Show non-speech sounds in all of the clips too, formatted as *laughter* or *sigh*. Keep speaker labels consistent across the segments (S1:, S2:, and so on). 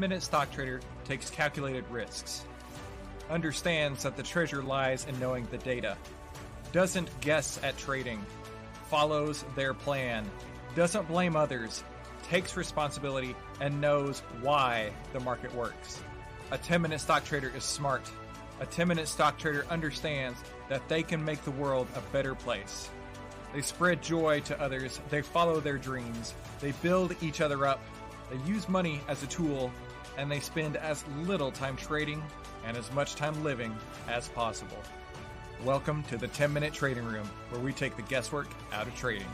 S1: Minute stock trader takes calculated risks, understands that the treasure lies in knowing the data, doesn't guess at trading, follows their plan, doesn't blame others, takes responsibility, and knows why the market works. A 10 minute stock trader is smart. A 10 minute stock trader understands that they can make the world a better place. They spread joy to others, they follow their dreams, they build each other up, they use money as a tool, and they spend as little time trading and as much time living as possible. Welcome to the 10 Minute Trading Room, where we take the guesswork out of trading.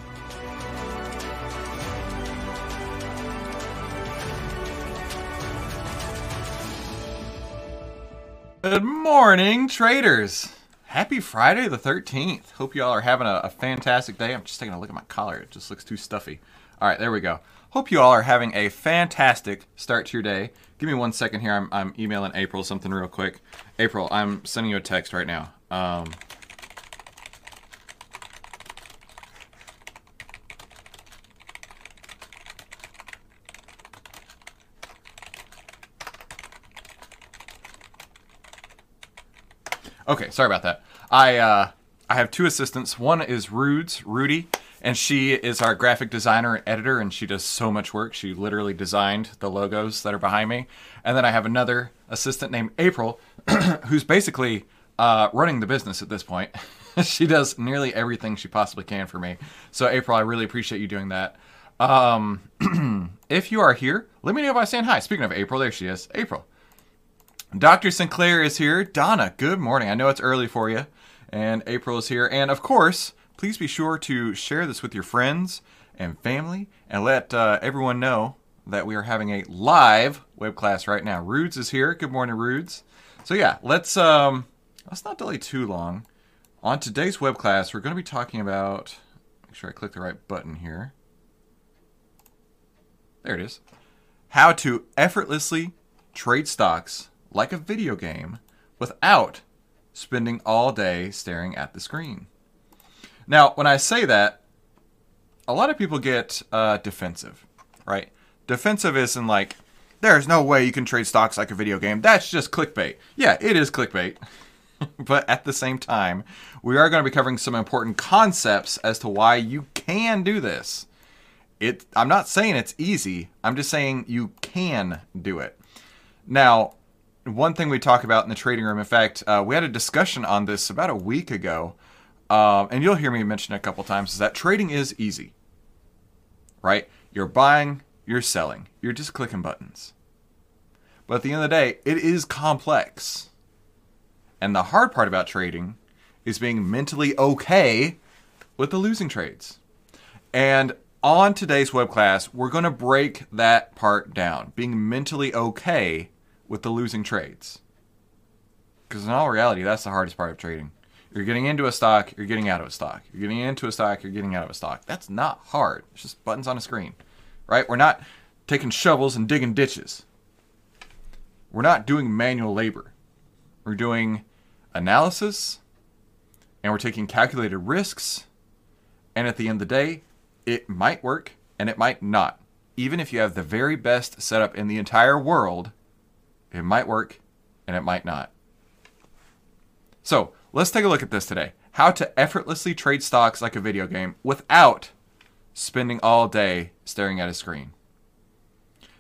S2: Good morning, traders. Happy Friday the 13th. Hope you all are having a, a, fantastic day. I'm just taking a look at my collar. It just looks too stuffy. All right, there we go. Hope you all are having a fantastic start to your day. Give me one second here. I'm, I'm emailing April something real quick. April, I'm sending you a text right now. Um, Okay, sorry about that. I uh, I have two assistants. One is Rudes, Rudy, and she is our graphic designer and editor, and she does so much work. She literally designed the logos that are behind me. And then I have another assistant named April, *clears throat* who's basically uh, running the business at this point. *laughs* she does nearly everything she possibly can for me. So April, I really appreciate you doing that. Um, *clears throat* if you are here, let me know by saying hi. Speaking of April, there she is. April. Dr. Sinclair is here. Donna, good morning. I know it's early for you. And April is here. And of course, please be sure to share this with your friends and family and let uh, everyone know that we are having a live web class right now. Rudes is here. Good morning, Rudes. So yeah, let's um let's not delay too long. On today's web class, we're going to be talking about make sure I click the right button here. There it is. How to effortlessly trade stocks like a video game without spending all day staring at the screen. Now, when I say that, a lot of people get uh, defensive, right? Defensive isn't like, there's no way you can trade stocks like a video game. That's just clickbait. Yeah, it is clickbait. *laughs* but at the same time, we are going to be covering some important concepts as to why you can do this. It, I'm not saying it's easy. I'm just saying you can do it. Now, one thing we talk about in the trading room, in fact, uh, we had a discussion on this about a week ago, um, and you'll hear me mention a couple times, is that trading is easy, right? You're buying, you're selling, you're just clicking buttons. But at the end of the day, it is complex. And the hard part about trading is being mentally okay with the losing trades. And on today's web class, we're going to break that part down, being mentally okay with the losing trades. Because in all reality, that's the hardest part of trading. You're getting into a stock, you're getting out of a stock. You're getting into a stock, you're getting out of a stock. That's not hard. It's just buttons on a screen, right? We're not taking shovels and digging ditches. We're not doing manual labor. We're doing analysis and we're taking calculated risks. And at the end of the day, it might work and it might not. Even if you have the very best setup in the entire world, it might work and it might not. So let's take a look at this today. How to effortlessly trade stocks like a video game without spending all day staring at a screen.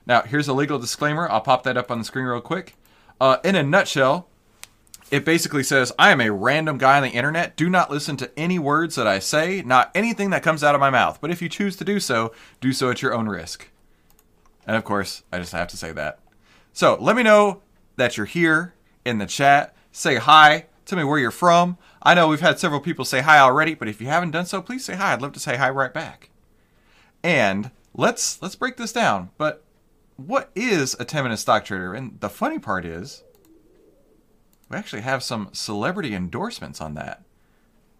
S2: Now, here's a legal disclaimer. I'll pop that up on the screen real quick. Uh, in a nutshell, it basically says, I am a random guy on the internet. Do not listen to any words that I say, not anything that comes out of my mouth. But if you choose to do so, do so at your own risk. And of course, I just have to say that. So let me know that you're here in the chat. Say hi. Tell me where you're from. I know we've had several people say hi already, but if you haven't done so, please say hi. I'd love to say hi right back. And let's let's break this down. But what is a 10 minute stock trader? And the funny part is we actually have some celebrity endorsements on that.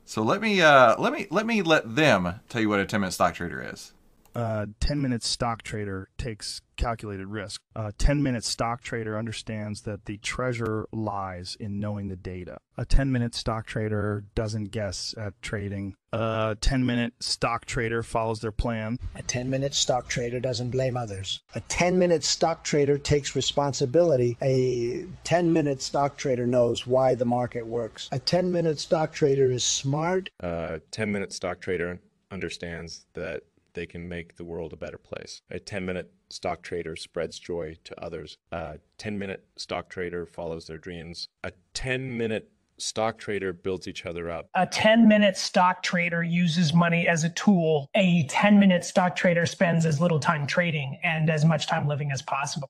S2: So let me uh, let me let me let them tell you what a 10 minute stock trader is
S3: a 10 minute stock trader takes calculated risk. A 10 minute stock trader understands that the treasure lies in knowing the data. A 10 minute stock trader doesn't guess at trading. A 10 minute stock trader follows their plan.
S4: A 10 minute stock trader doesn't blame others. A 10 minute stock trader takes responsibility. A 10 minute stock trader knows why the market works. A 10 minute stock trader is smart.
S5: A 10 minute stock trader understands that they can make the world a better place. A 10 minute stock trader spreads joy to others. A 10 minute stock trader follows their dreams. A 10 minute stock trader builds each other up.
S6: A 10 minute stock trader uses money as a tool. A 10 minute stock trader spends as little time trading and as much time living as possible.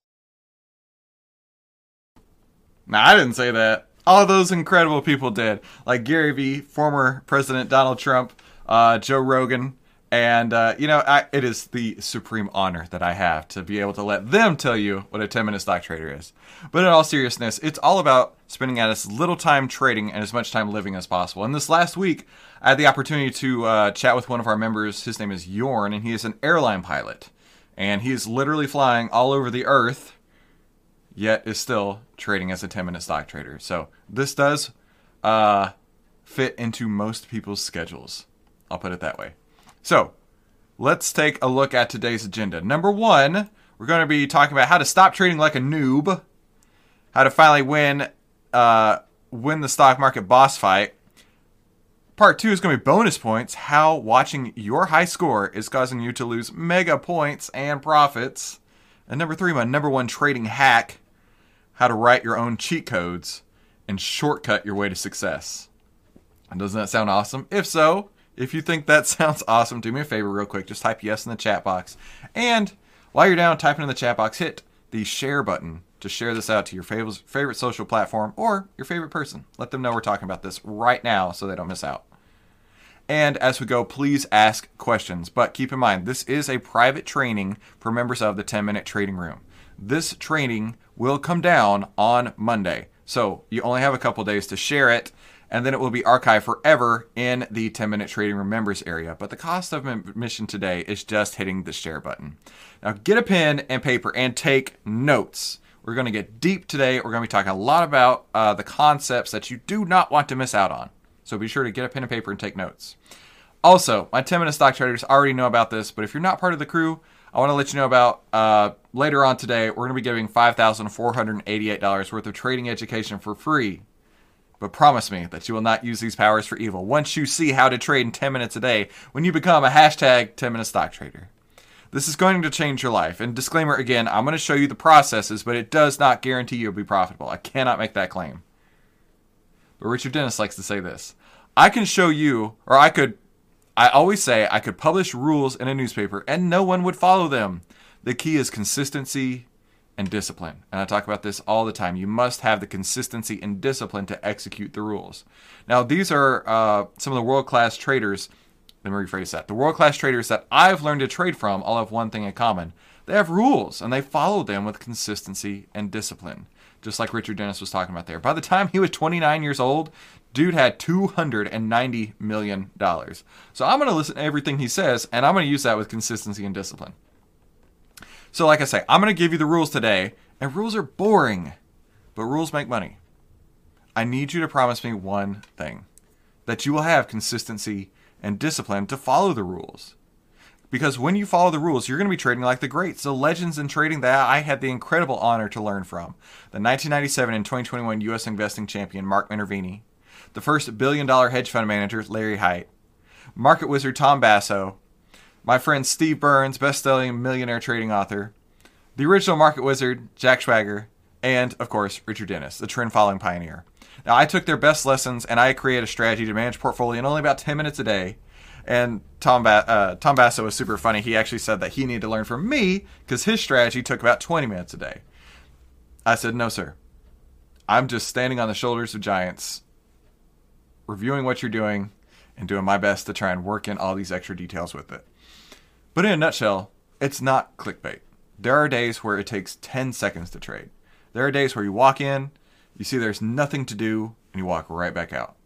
S2: Now, I didn't say that. All those incredible people did, like Gary Vee, former President Donald Trump, uh, Joe Rogan, and, uh, you know, I, it is the supreme honor that I have to be able to let them tell you what a 10 minute stock trader is. But in all seriousness, it's all about spending as little time trading and as much time living as possible. And this last week, I had the opportunity to uh, chat with one of our members. His name is Yorn, and he is an airline pilot. And he is literally flying all over the earth, yet is still trading as a 10 minute stock trader. So this does uh, fit into most people's schedules. I'll put it that way. So, let's take a look at today's agenda. Number one, we're going to be talking about how to stop trading like a noob, how to finally win uh, win the stock market boss fight. Part two is going to be bonus points, how watching your high score is causing you to lose mega points and profits. And number three, my number one trading hack, how to write your own cheat codes and shortcut your way to success. And doesn't that sound awesome? If so, if you think that *laughs* sounds awesome, do me a favor real quick. Just type yes in the chat box. And while you're down typing in the chat box, hit the share button to share this out to your favorite, social platform or your favorite person. Let them know we're talking about this right now so they don't miss out. And as we go, please ask questions. But keep in mind, this is a private training for members of the 10 minute trading room. This training will come down on Monday. So you only have a couple days to share it and then it will be archived forever in the 10 minute trading room members area. But the cost of admission today is just hitting the share button. Now get a pen and paper and take notes. We're going to get deep today. We're going to be talking a lot about uh, the concepts that you do not want to miss out on. So be sure to get a pen and paper and take notes. Also, my 10 minute stock traders already know about this, but if you're not part of the crew, I want to let you know about uh, later on today, we're going to be giving $5,488 worth of trading education for free but promise me that you will not use these powers for evil once you see how to trade in 10 minutes a day when you become a hashtag 10 minute stock trader. This is going to change your life. And disclaimer again, I'm going to show you the processes, but it does not guarantee you'll be profitable. I cannot make that claim. But Richard Dennis likes to say this I can show you, or I could, I always say I could publish rules in a newspaper and no one would follow them. The key is consistency and discipline. And I talk about this all the time. You must have the consistency and discipline to execute the rules. Now, these are uh, some of the world class traders. Let me rephrase that. The world class traders that I've learned to trade from all have one thing in common they have rules and they follow them with consistency and discipline. Just like Richard Dennis was talking about there. By the time he was 29 years old, dude had $290 million. So I'm going to listen to everything he says and I'm going to use that with consistency and discipline. So, like I say, I'm going to give you the rules today, and rules are boring, but rules make money. I need you to promise me one thing that you will have consistency and discipline to follow the rules. Because when you follow the rules, you're going to be trading like the greats, the legends in trading that I had the incredible honor to learn from. The 1997 and 2021 U.S. investing champion, Mark Minervini. The first billion dollar hedge fund manager, Larry Hite. Market wizard Tom Basso my friend Steve Burns, best-selling millionaire trading author, the original market wizard Jack Schwager, and of course Richard Dennis, the trend-following pioneer. Now, I took their best lessons and I created a strategy to manage portfolio in only about 10 minutes a day. And Tom, ba- uh, Tom Basso was super funny. He actually said that he needed to learn from me because his strategy took about 20 minutes a day. I said, no, sir. I'm just standing on the shoulders of giants, reviewing what you're doing, and doing my best to try and work in all these extra details with it. But in a nutshell, it's not clickbait. There are days where it takes 10 seconds to trade. There are days where you walk in, you see there's nothing to do, and you walk right back out.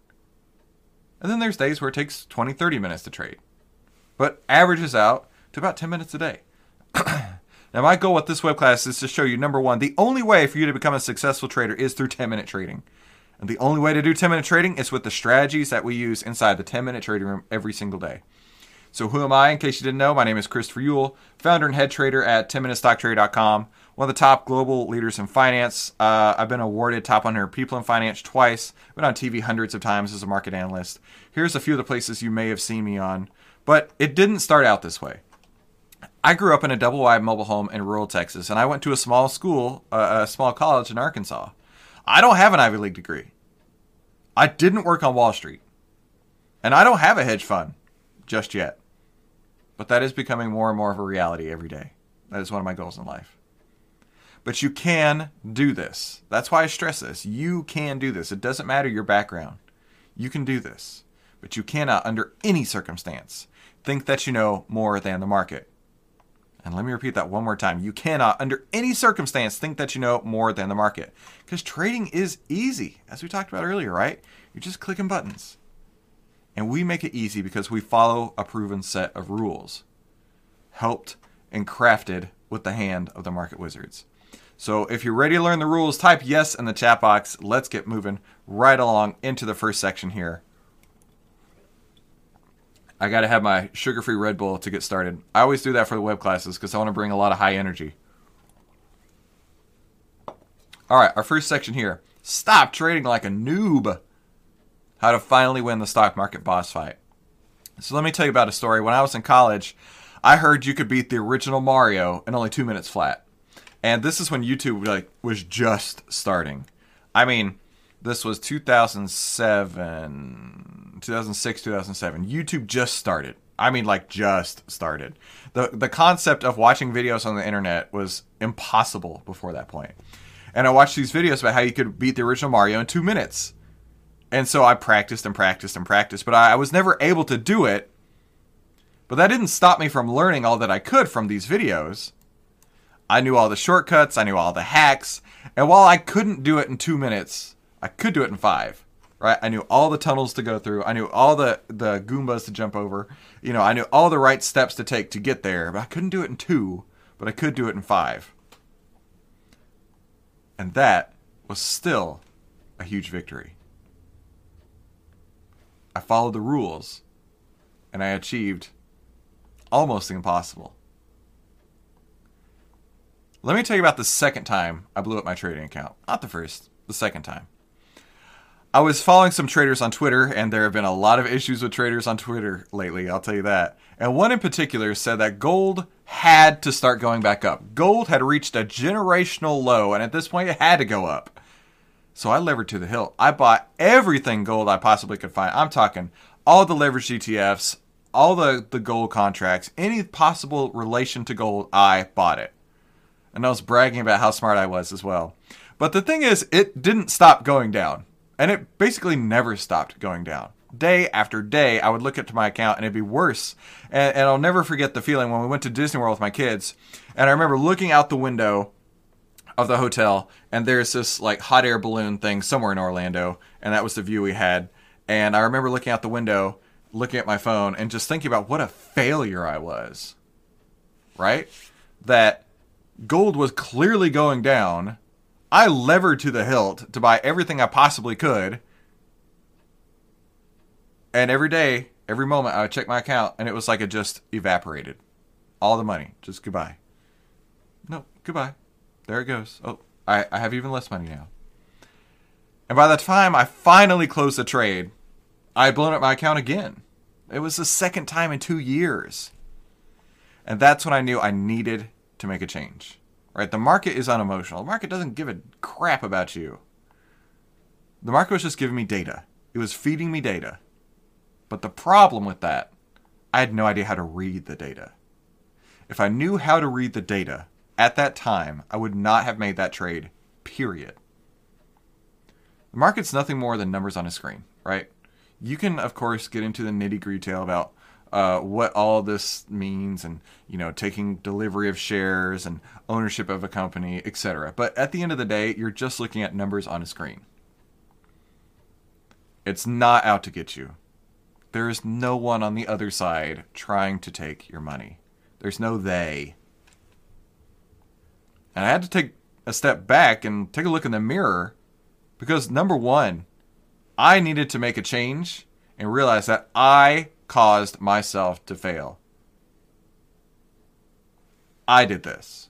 S2: And then there's days where it takes 20, 30 minutes to trade. But averages out to about 10 minutes a day. *clears throat* now, my goal with this web class is to show you number one, the only way for you to become a successful trader is through 10 minute trading. And the only way to do 10 minute trading is with the strategies that we use inside the 10 minute trading room every single day. So, who am I? In case you didn't know, my name is Christopher Uhl, founder and head trader at 10minutestocktrader.com, one of the top global leaders in finance. Uh, I've been awarded top 100 people in finance twice, been on TV hundreds of times as a market analyst. Here's a few of the places you may have seen me on, but it didn't start out this way. I grew up in a double wide mobile home in rural Texas, and I went to a small school, uh, a small college in Arkansas. I don't have an Ivy League degree. I didn't work on Wall Street. And I don't have a hedge fund just yet. But that is becoming more and more of a reality every day. That is one of my goals in life. But you can do this. That's why I stress this. You can do this. It doesn't matter your background. You can do this. But you cannot, under any circumstance, think that you know more than the market. And let me repeat that one more time. You cannot, under any circumstance, think that you know more than the market. Because trading is easy, as we talked about earlier, right? You're just clicking buttons. And we make it easy because we follow a proven set of rules, helped and crafted with the hand of the market wizards. So if you're ready to learn the rules, type yes in the chat box. Let's get moving right along into the first section here. I got to have my sugar free Red Bull to get started. I always do that for the web classes because I want to bring a lot of high energy. All right, our first section here. Stop trading like a noob how to finally win the stock market boss fight. So let me tell you about a story. When I was in college, I heard you could beat the original Mario in only two minutes flat. And this is when YouTube like was just starting. I mean, this was 2007, 2006, 2007. YouTube just started. I mean, like just started. the The concept of watching videos on the internet was impossible before that point. And I watched these videos about how you could beat the original Mario in two minutes. And so I practiced and practiced and practiced, but I, I was never able to do it. But that didn't stop me from learning all that I could from these videos. I knew all the shortcuts, I knew all the hacks, and while I couldn't do it in two minutes, I could do it in five. Right? I knew all the tunnels to go through. I knew all the the goombas to jump over. You know, I knew all the right steps to take to get there, but I couldn't do it in two, but I could do it in five. And that was still a huge victory. I followed the rules, and I achieved almost the impossible. Let me tell you about the second time I blew up my trading account. Not the first, the second time. I was following some traders on Twitter, and there have been a lot of issues with traders on Twitter lately, I'll tell you that. And one in particular said that gold had to start going back up. Gold had reached a generational low, and at this point, it had to go up. So I levered to the hill. I bought everything gold I possibly could find. I'm talking all the leveraged ETFs, all the, the gold contracts, any possible relation to gold, I bought it. And I was bragging about how smart I was as well. But the thing is, it didn't stop going down. And it basically never stopped going down. Day after day, I would look into my account and it'd be worse. And, and I'll never forget the feeling when we went to Disney World with my kids. And I remember looking out the window of the hotel, and there's this like hot air balloon thing somewhere in Orlando, and that was the view we had. And I remember looking out the window, looking at my phone, and just thinking about what a failure I was. Right? That gold was clearly going down. I levered to the hilt to buy everything I possibly could. And every day, every moment, I would check my account, and it was like it just evaporated. All the money, just goodbye. No, goodbye. There it goes. Oh, I, I have even less money now. And by the time I finally closed the trade, I had blown up my account again. It was the second time in two years. And that's when I knew I needed to make a change. Right? The market is unemotional. The market doesn't give a crap about you. The market was just giving me data. It was feeding me data. But the problem with that, I had no idea how to read the data. If I knew how to read the data at that time, I would not have made that trade, period. The market's nothing more than numbers on a screen, right? You can, of course, get into the nitty gritty detail about uh, what all this means and you know taking delivery of shares and ownership of a company etc but at the end of the day you're just looking at numbers on a screen. It's not out to get you. There is no one on the other side trying to take your money. There's no they and i had to take a step back and take a look in the mirror because number one i needed to make a change and realize that i caused myself to fail. I did this.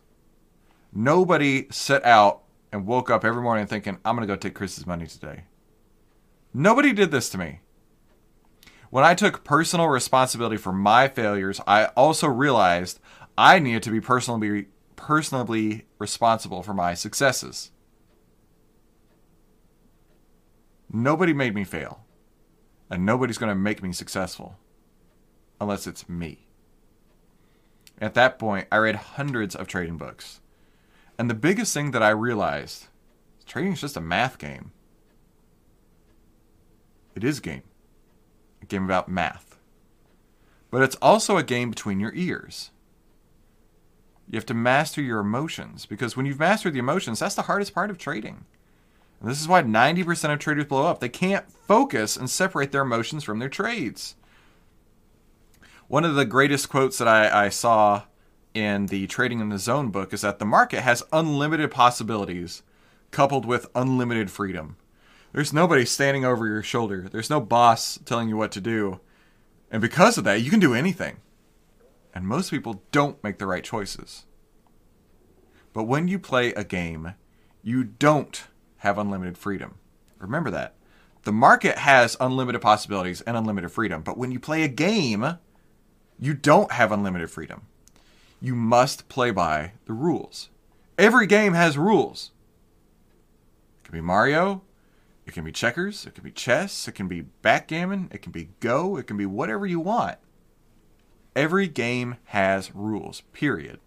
S2: Nobody set out and woke up every morning thinking, I'm going to go take Chris's money today. Nobody did this to me. When I took personal responsibility for my failures, I also realized I needed to be personally personally responsible for my successes. Nobody made me fail, and nobody's going to make me successful unless it's me. At that point, I read hundreds of trading books. And the biggest thing that I realized trading is just a math game. It is a game, a game about math. But it's also a game between your ears. You have to master your emotions because when you've mastered the emotions, that's the hardest part of trading. And this is why 90% of traders blow up. They can't focus and separate their emotions from their trades. One of the greatest quotes that I, I saw in the Trading in the Zone book is that the market has unlimited possibilities coupled with unlimited freedom. There's nobody standing over your shoulder, there's no boss telling you what to do. And because of that, you can do anything. And most people don't make the right choices. But when you play a game, you don't have unlimited freedom. Remember that. The market has unlimited possibilities and unlimited freedom. But when you play a game, you don't have unlimited freedom. You must play by the rules. Every game has rules. It can be Mario, it can be checkers, it can be chess, it can be backgammon, it can be Go, it can be whatever you want. Every game has rules, period.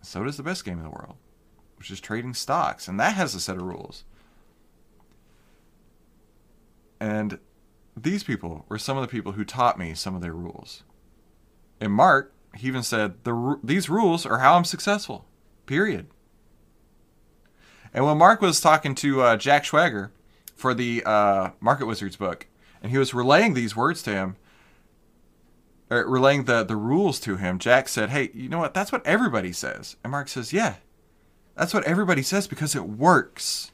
S2: So does the best game in the world, which is trading stocks, and that has a set of rules. And these people were some of the people who taught me some of their rules. And Mark, he even said, the, These rules are how I'm successful. Period. And when Mark was talking to uh, Jack Schwager for the uh, Market Wizards book, and he was relaying these words to him, relaying the, the rules to him, Jack said, Hey, you know what? That's what everybody says. And Mark says, Yeah, that's what everybody says because it works.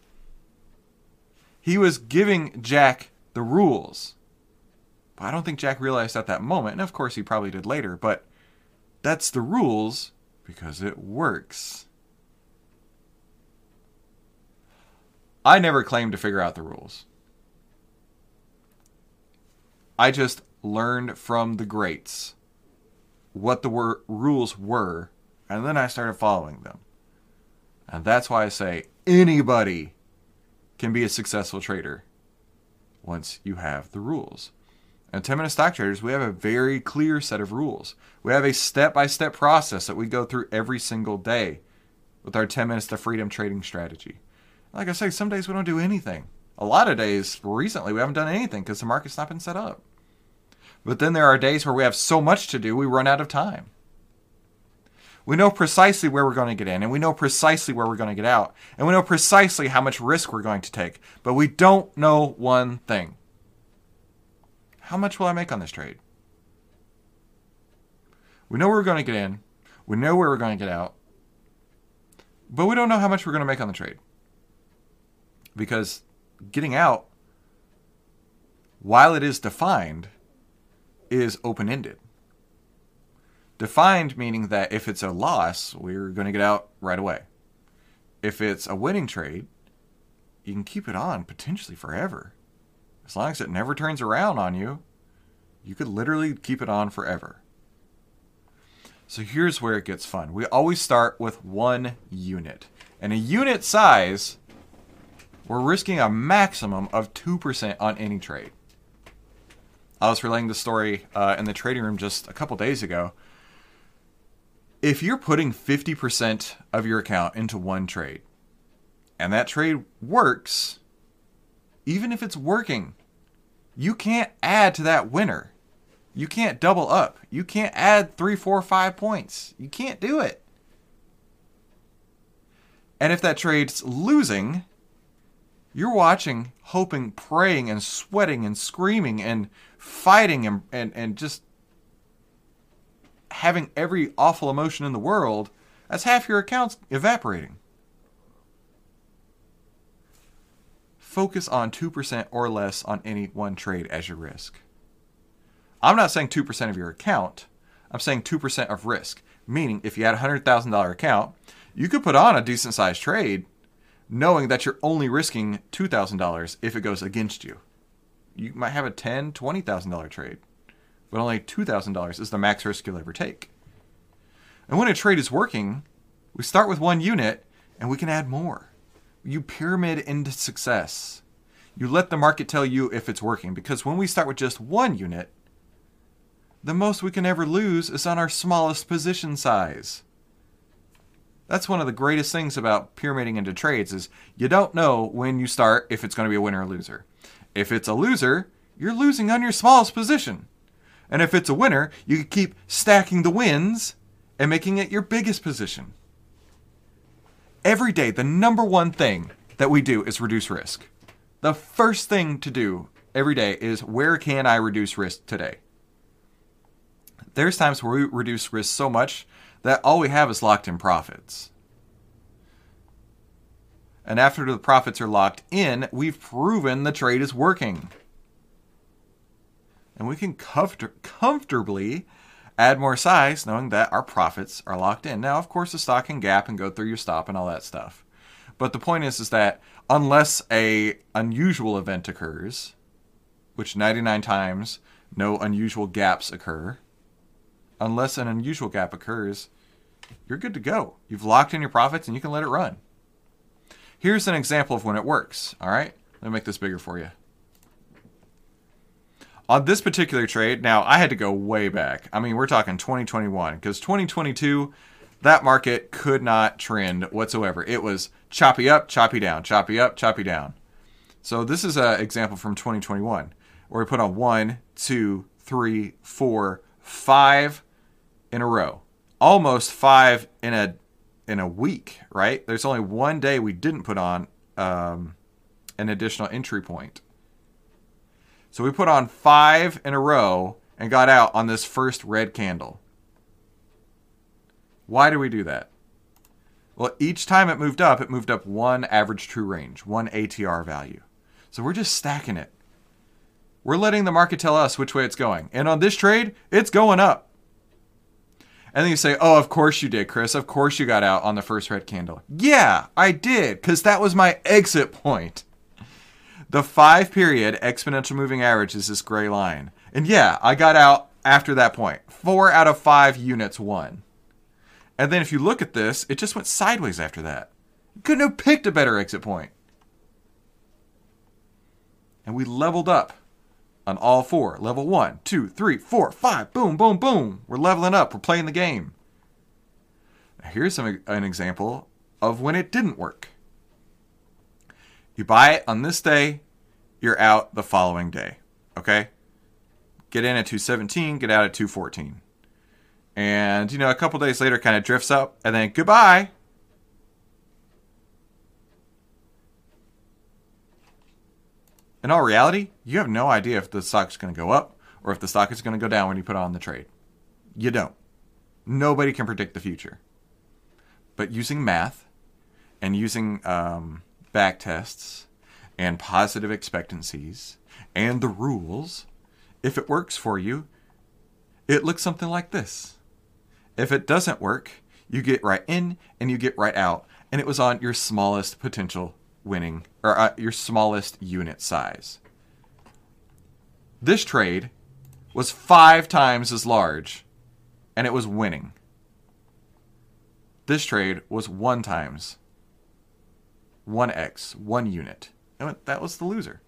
S2: He was giving Jack the rules. But I don't think Jack realized at that moment, and of course he probably did later, but that's the rules because it works. I never claimed to figure out the rules. I just learned from the greats what the wor- rules were, and then I started following them. And that's why I say anybody can be a successful trader once you have the rules. And 10 minute stock traders, we have a very clear set of rules. We have a step by step process that we go through every single day with our 10 minutes to freedom trading strategy. Like I say, some days we don't do anything. A lot of days recently we haven't done anything because the market's not been set up. But then there are days where we have so much to do we run out of time. We know precisely where we're going to get in, and we know precisely where we're going to get out, and we know precisely how much risk we're going to take, but we don't know one thing. How much will I make on this trade? We know where we're going to get in, we know where we're going to get out, but we don't know how much we're going to make on the trade. Because getting out, while it is defined, is open ended. Defined meaning that if it's a loss, we're going to get out right away. If it's a winning trade, you can keep it on potentially forever. As long as it never turns around on you, you could literally keep it on forever. So here's where it gets fun. We always start with one unit. And a unit size we're risking a maximum of 2% on any trade. I was relaying the story uh, in the trading room just a couple days ago. If you're putting 50% of your account into one trade, and that trade works, even if it's working, you can't add to that winner. You can't double up. You can't add three, four, five points. You can't do it. And if that trade's losing, you're watching, hoping, praying, and sweating and screaming and fighting and, and, and just having every awful emotion in the world as half your account's evaporating. Focus on 2% or less on any one trade as your risk. I'm not saying 2% of your account, I'm saying 2% of risk. Meaning, if you had a $100,000 account, you could put on a decent sized trade knowing that you're only risking $2,000 if it goes against you. You might have a $10,000, $20,000 trade, but only $2,000 is the max risk you'll ever take. And when a trade is working, we start with one unit and we can add more. You pyramid into success. You let the market tell you if it's working because when we start with just one unit, the most we can ever lose is on our smallest position size. That's one of the greatest things about pyramiding into trades is you don't know when you start if it's going to be a winner or loser. If it's a loser, you're losing on your smallest position. And if it's a winner, you can keep stacking the wins and making it your biggest position. Every day, the number one thing that we do is reduce risk. The first thing to do every day is where can I reduce risk today? There's times where we reduce risk so much that all we have is locked in profits. And after the profits are locked in, we've proven the trade is working. And we can comfort- comfortably add more size knowing that our profits are locked in. Now, of course, the stock can gap and go through your stop and all that stuff. But the point is is that unless a unusual event occurs, which 99 times no unusual gaps occur, unless an unusual gap occurs, you're good to go. You've locked in your profits and you can let it run. Here's an example of when it works. All right, let me make this bigger for you. On this particular trade, now I had to go way back. I mean, we're talking 2021 because 2022, that market could not trend whatsoever. It was choppy up, choppy down, choppy up, choppy down. So this is an example from 2021 where we put on one, two, three, four, five in a row, almost five in a in a week. Right? There's only one day we didn't put on um, an additional entry point. So we put on five in a row and got out on this first red candle. Why do we do that? Well, each time it moved up, it moved up one average true range, one ATR value. So we're just stacking it. We're letting the market tell us which way it's going. And on this trade, it's going up. And then you say, oh, of course you did, Chris. Of course you got out on the first red candle. Yeah, I did, because that was my *laughs* exit point. The five period exponential moving average is this gray line. And yeah, I got out after that point. Four out of five units won. And then if you look at this, it just went sideways after that. Couldn't have picked a better exit point. And we leveled up on all four. Level one, two, three, four, five. Boom, boom, boom. We're leveling up. We're playing the game. Here's some, an example of when it didn't work. You buy it on this day, you're out the following day. Okay? Get in at 217, get out at 214. And, you know, a couple days later kind of drifts up, and then goodbye. In all reality, you have no idea if the stock is going to go up or if the stock is going to go down when you put on the trade. You don't. Nobody can predict the future. But using math and using um, back tests and positive expectancies and the rules, if it works for you, it looks something like this. If it doesn't work, you get right in and you get right out, and it was on your smallest potential winning or uh, your smallest unit size. This trade was five times as large, and it was winning. This trade was one times 1x, one unit, And that was the loser.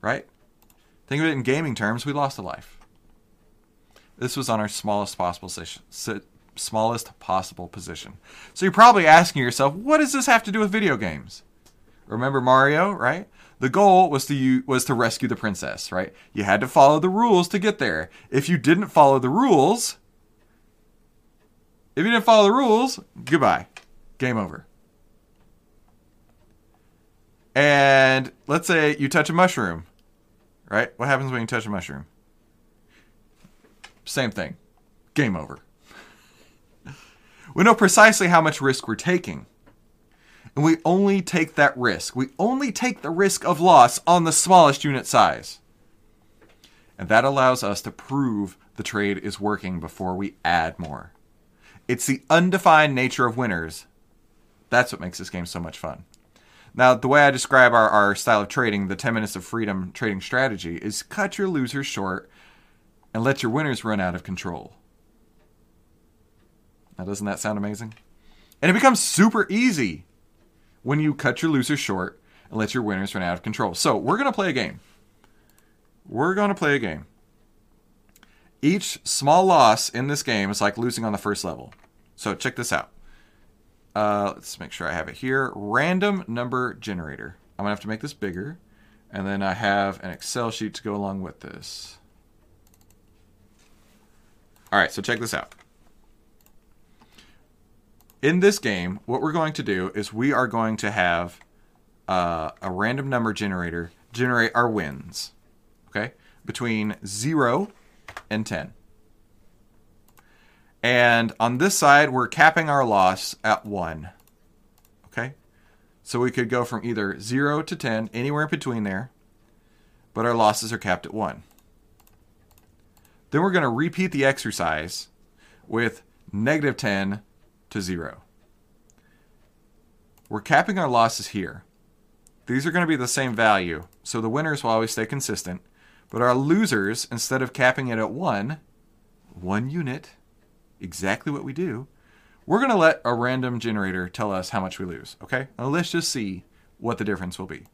S2: Right? Think of it in gaming terms, we lost a life. This was on our smallest possible smallest possible position. So you're probably asking yourself, what does this have to do with video games? Remember Mario, right? The goal was to was to rescue the princess, right? You had to follow the rules to get there. If you didn't follow the rules, if you didn't follow the rules, goodbye. Game over. And let's say you touch a mushroom, right? What happens when you touch a mushroom? Same thing. Game over. We know precisely how much risk we're taking. And we only take that risk. We only take the risk of loss on the smallest unit size. And that allows us to prove the trade is working before we add more. It's the undefined nature of winners. That's what makes this game so much fun. Now, the way I describe our, our style of trading, the 10 minutes of freedom trading strategy, is cut your losers short and let your winners run out of control. Now, doesn't that sound amazing? And it becomes super easy when you cut your losers short and let your winners run out of control. So, we're going to play a game. We're going to play a game. Each small loss in this game is like losing on the first level. So, check this out. Uh, let's make sure I have it here. Random number generator. I'm going to have to make this bigger. And then I have an Excel sheet to go along with this. All right, so check this out. In this game, what we're going to do is we are going to have uh, a random number generator generate our wins, okay, between 0 and 10. And on this side, we're capping our loss at 1. Okay? So we could go from either 0 to 10, anywhere in between there, but our losses are capped at 1. Then we're going to repeat the exercise with negative 10 to 0. We're capping our losses here. These are going to be the same value, so the winners will always stay consistent. But our losers, instead of capping it at 1, 1 unit, exactly what we do, we're going to let a random generator tell us how much we lose, okay? Let's just see what the difference will be.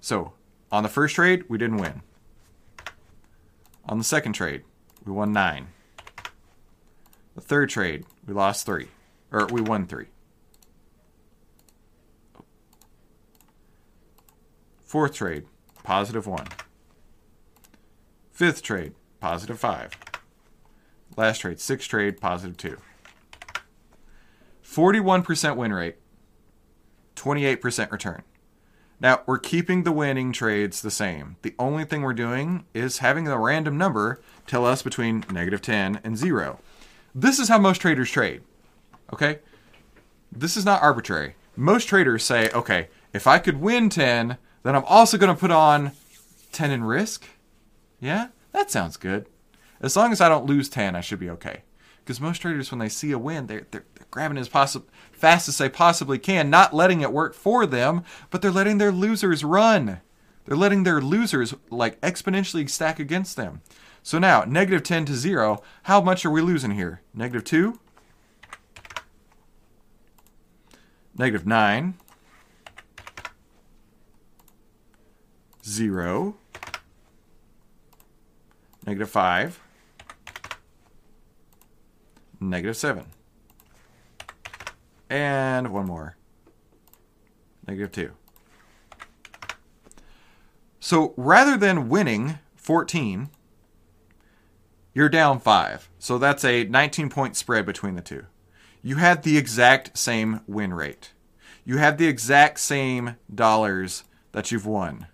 S2: So, on the first trade, we didn't win. On the second trade, we won nine. The third trade, we lost three. Or we won three. Fourth trade, positive one. Fifth trade, positive five. Last trade, sixth trade, positive two. 41% win rate, 28% return. Now, we're keeping the winning trades the same. The only thing we're doing is having a random number tell us between negative 10 and 0. This is how most traders trade. Okay? This is not arbitrary. Most traders say, okay, if I could win 10, then I'm also going to put on 10 in risk. Yeah? That sounds good. As long as I don't lose 10, I should be okay. Because most traders, when they see a win, they're, they're, they're grabbing as possible fast as they possibly can, not letting it work for them, but they're letting their losers run. They're letting their losers like exponentially stack against them. So now, negative 10 to 0, how much are we losing here? Negative 2? Negative 9. 0. Negative 5. Negative 7. And one more. Negative 2. So rather than winning 14, you're down 5. So that's a 19 point spread between the two. You had the exact same win rate. You have the exact same dollars that you've won.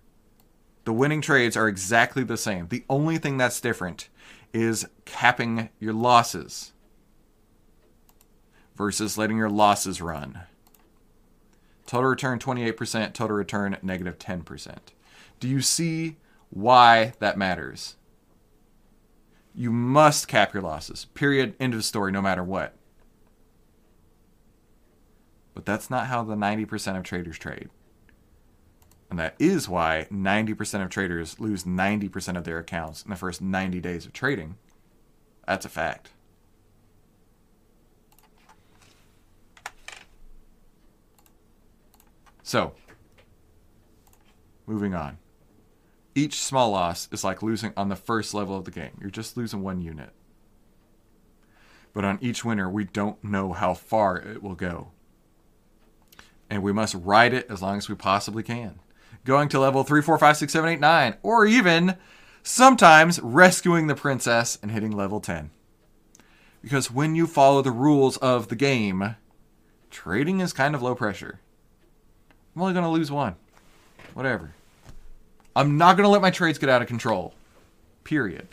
S2: The winning trades are exactly the same. The only thing that's different is capping your losses versus letting your losses run. Total return 28%, total return negative 10%. Do you see why that matters? You must cap your losses. Period. End of story, no matter what. But that's not how the 90% of traders trade. And that is why 90% of traders lose 90% of their accounts in the first 90 days of trading. That's a fact. So, Moving on. Each small loss is like losing on the first level of the game. You're just losing one unit. But on each winner, we don't know how far it will go. And we must ride it as long as we possibly can. Going to level 3, 4, 5, 6, 7, 8, 9, or even sometimes rescuing the princess and hitting level 10. Because when you follow the rules of the game, trading is kind of low pressure. I'm only going to lose one. Whatever. I'm not going to let my trades get out of control. Period.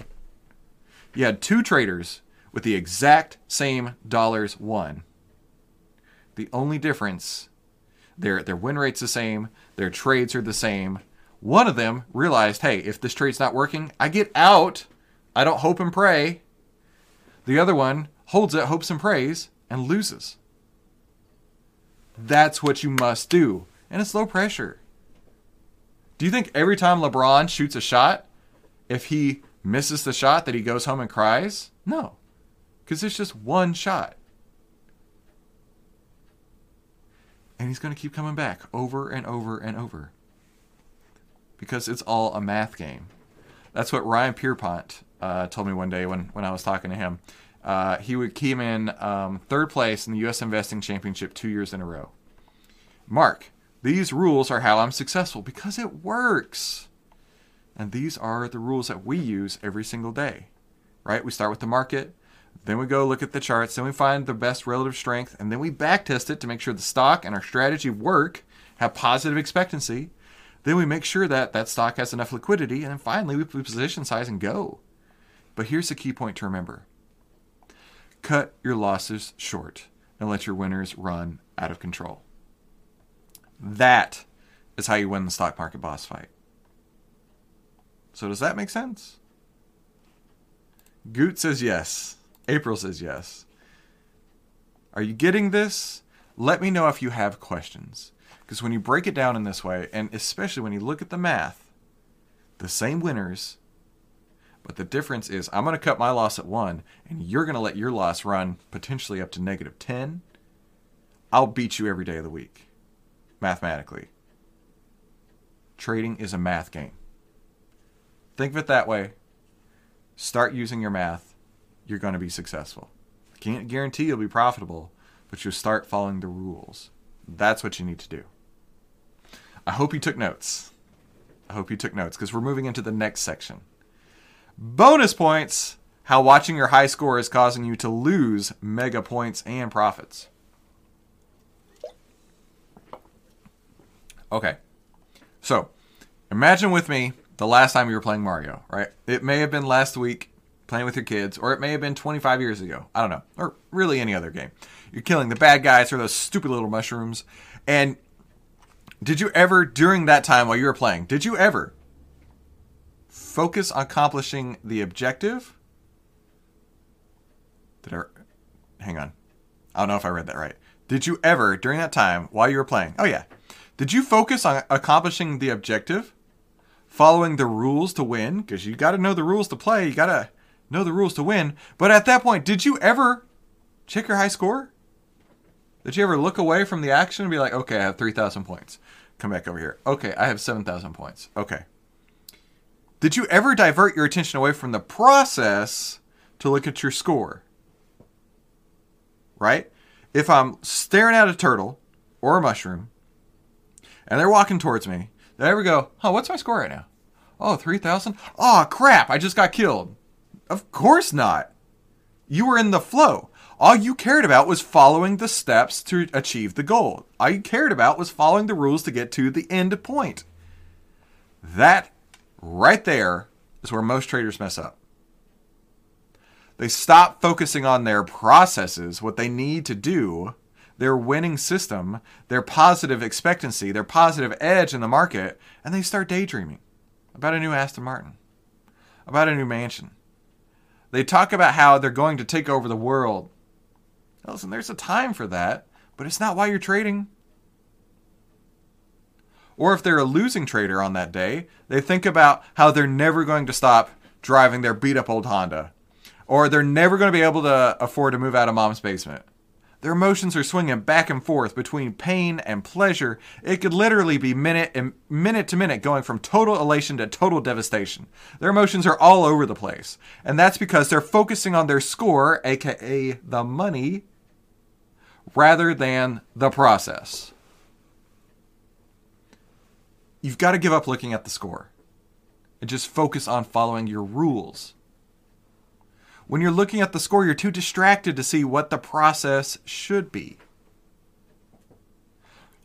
S2: You had two traders with the exact same dollars won. The only difference, their their win rate's the same, their trades are the same. One of them realized, hey, if this trade's not working, I get out. I don't hope and pray. The other one holds it, hopes and prays, and loses. That's what you must do. And it's low pressure. Do you think every time LeBron shoots a shot, if he misses the shot, that he goes home and cries? No. Because it's just one shot. And he's going to keep coming back over and over and over. Because it's all a math game. That's what Ryan Pierpont uh, told me one day when, when I was talking to him. Uh, he would came in um, third place in the U.S. Investing Championship two years in a row. Mark, these rules are how I'm successful because it works. And these are the rules that we use every single day, right? We start with the market, then we go look at the charts, then we find the best relative strength, and then we backtest it to make sure the stock and our strategy work, have positive expectancy. Then we make sure that that stock has enough liquidity, and then finally we position size and go. But here's the key point to remember cut your losses short and let your winners run out of control. That is how you win the stock market boss fight. So, does that make sense? Goot says yes. April says yes. Are you getting this? Let me know if you have questions. Because when you break it down in this way, and especially when you look at the math, the same winners, but the difference is I'm going to cut my loss at one, and you're going to let your loss run potentially up to negative 10. I'll beat you every day of the week, mathematically. Trading is a math game. Think of it that way. Start using your math you're going to be successful. I Can't guarantee you'll be profitable, but you'll start following the rules. That's what you need to do. I hope you took notes. I hope you took notes because we're moving into the next section. Bonus points how watching your high score is causing you to lose mega points and profits. Okay. So, imagine with me the last time you were playing Mario, right? It may have been last week, playing with your kids, or it may have been 25 years ago. I don't know. Or really any other game. You're killing the bad guys or those stupid little mushrooms. And did you ever, during that time while you were playing, did you ever focus on accomplishing the objective? Did I. Hang on. I don't know if I read that right. Did you ever, during that time while you were playing, oh yeah, did you focus on accomplishing the objective? Following the rules to win? Because you got to know the rules to play. You got to know the rules to win. But at that point, did you ever check your high score? Did you ever look away from the action and be like, okay, I have 3,000 points. Come back over here. Okay, I have 7,000 points. Okay. Did you ever divert your attention away from the process to look at your score? Right? If I'm staring at a turtle or a mushroom and they're walking towards me, did I ever go, oh, what's my score right now? Oh, 3,000? Oh, crap, I just got killed. Of course not. You were in the flow. All you cared about was following the steps to achieve the goal. All you cared about was following the rules to get to the end point. That right there is where most traders mess up. They stop focusing on their processes, what they need to do, their winning system, their positive expectancy, their positive edge in the market, and they start daydreaming about a new Aston Martin, about a new mansion, they talk about how they're going to take over the world. Listen, there's a time for that, but it's not why you're trading. Or if they're a losing trader on that day, they think about how they're never going to stop driving their beat up old Honda. Or they're never going to be able to afford to move out of mom's basement. Their emotions are swinging back and forth between pain and pleasure. It could literally be minute minute to minute going from total elation to total devastation. Their emotions are all over the place. And that's because they're focusing on their score, aka the money, rather than the process. You've got to give up looking at the score and just focus on following your rules. When you're looking at the score, you're too distracted to see what the process should be.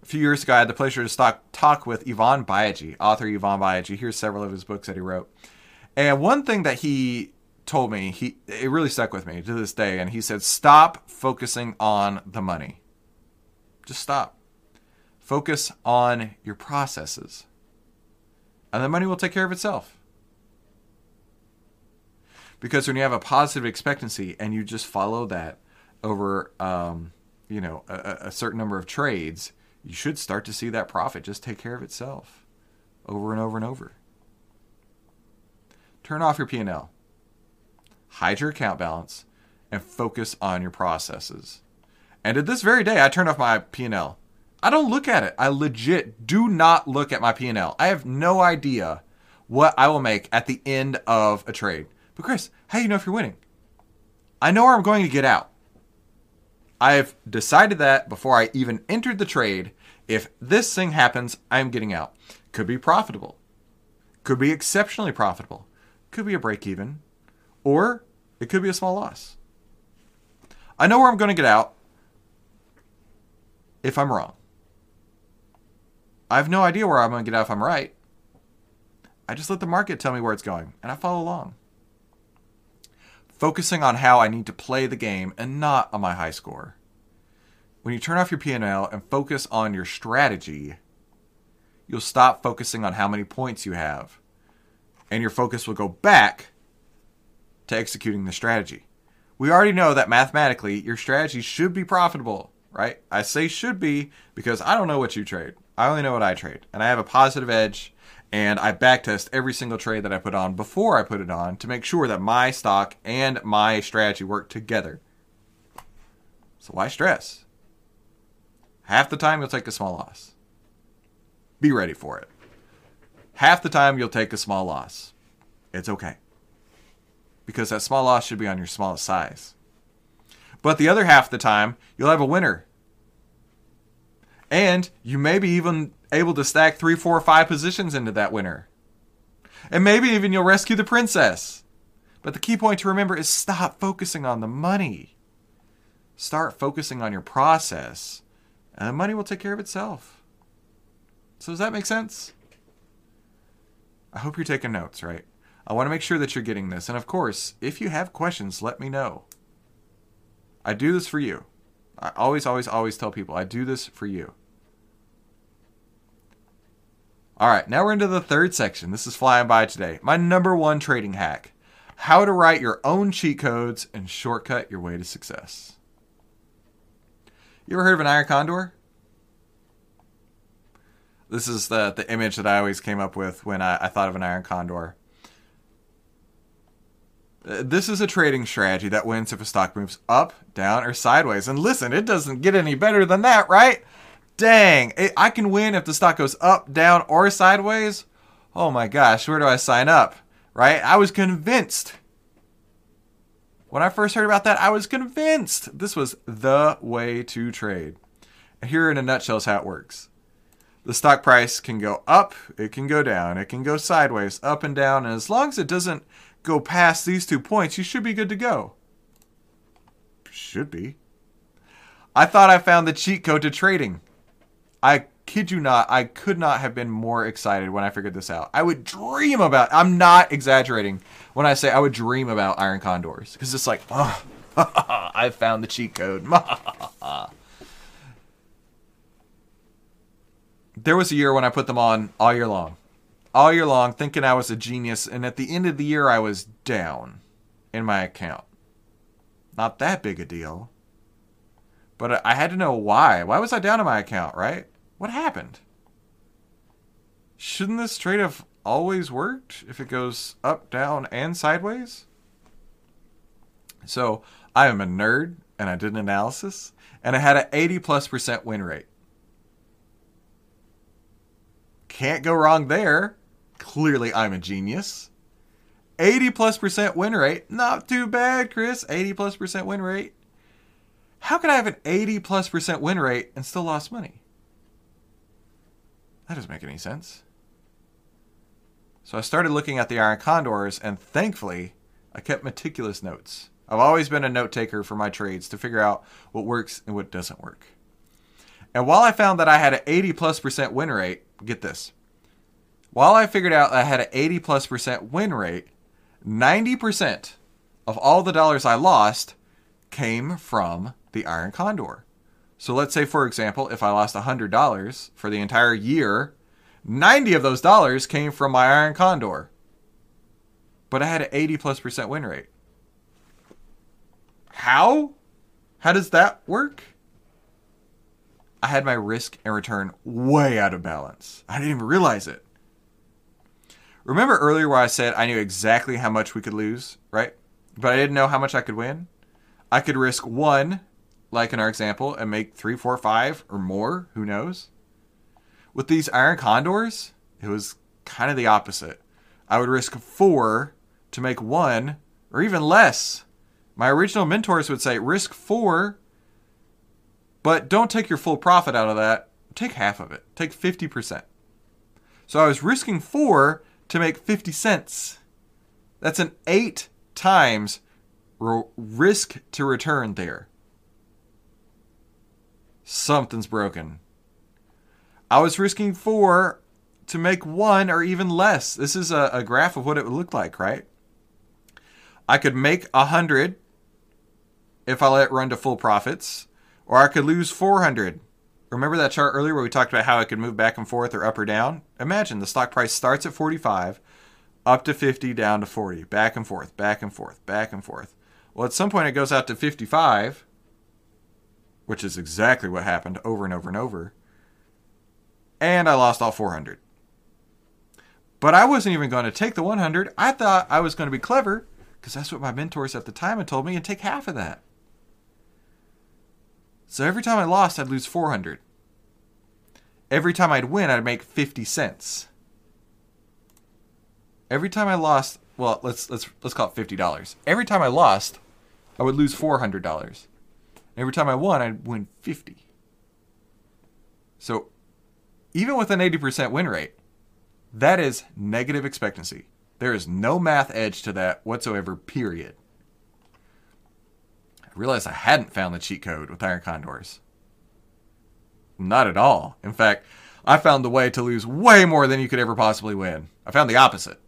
S2: A few years ago, I had the pleasure to talk with Ivan Bayaji, author Ivan Bayaji. Here's several of his books that he wrote. And one thing that he told me, he it really stuck with me to this day, and he said, "Stop focusing on the money. Just stop. Focus on your processes, and the money will take care of itself." Because when you have a positive expectancy and you just follow that over, um, you know, a, a certain number of trades, you should start to see that profit just take care of itself over and over and over. Turn off your P&L. Hide your account balance and focus on your processes. And at this very day, I turned off my P&L. I don't look at it. I legit do not look at my P&L. I have no idea what I will make at the end of a trade. But Chris, how do you know if you're winning? I know where I'm going to get out. I've decided that before I even entered the trade. If this thing happens, I'm getting out. Could be profitable. Could be exceptionally profitable. Could be a break even. Or it could be a small loss. I know where I'm going to get out if I'm wrong. I have no idea where I'm going to get out if I'm right. I just let the market tell me where it's going, and I follow along focusing on how I need to play the game and not on my high score. When you turn off your P&L and focus on your strategy, you'll stop focusing on how many points you have, and your focus will go back to executing the strategy. We already know that mathematically your strategy should be profitable, right? I say should be because I don't know what you trade. I only know what I trade, and I have a positive edge and I backtest every single trade that I put on before I put it on to make sure that my stock and my strategy work together. So why stress? Half the time you'll take a small loss. Be ready for it. Half the time you'll take a small loss. It's okay. Because that small loss should be on your smallest size. But the other half the time, you'll have a winner. And you maybe even able to stack three, four, five positions into that winner. And maybe even you'll rescue the princess. But the key point to remember is stop focusing on the money. Start focusing on your process, and the money will take care of itself. So, does that make sense? I hope you're taking notes, right? I want to make sure that you're getting this. And of course, if you have questions, let me know. I do this for you. I always, always, always tell people I do this for you. All right, now we're into the third section. This is flying by today. My number one trading hack how to write your own cheat codes and shortcut your way to success. You ever heard of an iron condor? This is the, the image that I always came up with when I, I thought of an iron condor. Uh, this is a trading strategy that wins if a stock moves up, down, or sideways. And listen, it doesn't get any better than that, right? Dang, eh, I can win if the stock goes up, down, or sideways. Oh my gosh, where do I sign up? Right? I was convinced. When I first heard about that, I was convinced this was the way to trade. Here in a nutshell is how it works. The stock price can go up, it can go down, it can go sideways, up and down, and as long as it doesn't go past these two points, you should be good to go. Should be. I thought I found the cheat code to trading. I kid you not, I could not have been more excited when I figured this out. I would dream about. I'm not exaggerating when I say I would dream about iron condors because it's like, oh, *laughs* I found the cheat code. *laughs* there was a year when I put them on all year long, all year long, thinking I was a genius, and at the end of the year, I was down in my account. Not that big a deal. But I had to know why. Why was I down in my account, right? What happened? Shouldn't this trade have always worked if it goes up, down, and sideways? So I am a nerd and I did an analysis, and I had an 80 plus percent win rate. Can't go wrong there. Clearly, I'm a genius. 80 plus percent win rate. Not too bad, Chris. 80 plus percent win rate. How could I have an 80 plus percent win rate and still lost money? That doesn't make any sense. So I started looking at the iron condors, and thankfully, I kept meticulous notes. I've always been a note taker for my trades to figure out what works and what doesn't work. And while I found that I had an 80 plus percent win rate, get this. While I figured out I had an 80 plus percent win rate, 90% of all the dollars I lost came from the Iron Condor. So let's say, for example, if I lost $100 for the entire year, 90 of those dollars came from my Iron Condor. But I had an 80 plus percent win rate. How? How does that work? I had my risk and return way out of balance. I didn't even realize it. Remember earlier where I said I knew exactly how much we could lose, right? But I didn't know how much I could win? I could risk one, like in our example, and make three, four, five, or more. Who knows? With these Iron Condors, it was kind of the opposite. I would risk four to make one, or even less. My original mentors would say risk four, but don't take your full profit out of that. Take half of it. Take 50%. So I was risking four to make 50 cents. That's an eight times risk to return there. Something's broken. I was risking four to make one or even less. This is a, a graph of what it would look like, right? I could make a hundred if I let it run to full profits, or I could lose 400 Remember that chart earlier where we talked about how it could move back and forth or up or down? Imagine the stock price starts at 45, up to 50, down to 40, back and forth, back and forth, back and forth. Well, at some point it goes out to 55, which is exactly what happened over and over and over. And I lost all 400. But I wasn't even going to take the 100. I thought I was going to be clever because that's what my mentors at the time had told me and take half of that. So every time I lost, I'd lose 400. Every time I'd win, I'd make 50 cents. Every time I lost, well, let's let's let's call it $50. Every time I lost, I would lose $400. Every time I won, I'd win 50. So, even with an 80% win rate, that is negative expectancy. There is no math edge to that whatsoever, period I realized I hadn't found the cheat code with Iron Condors. Not at all. In fact, I found the way to lose way more than you could ever possibly win. I found the opposite.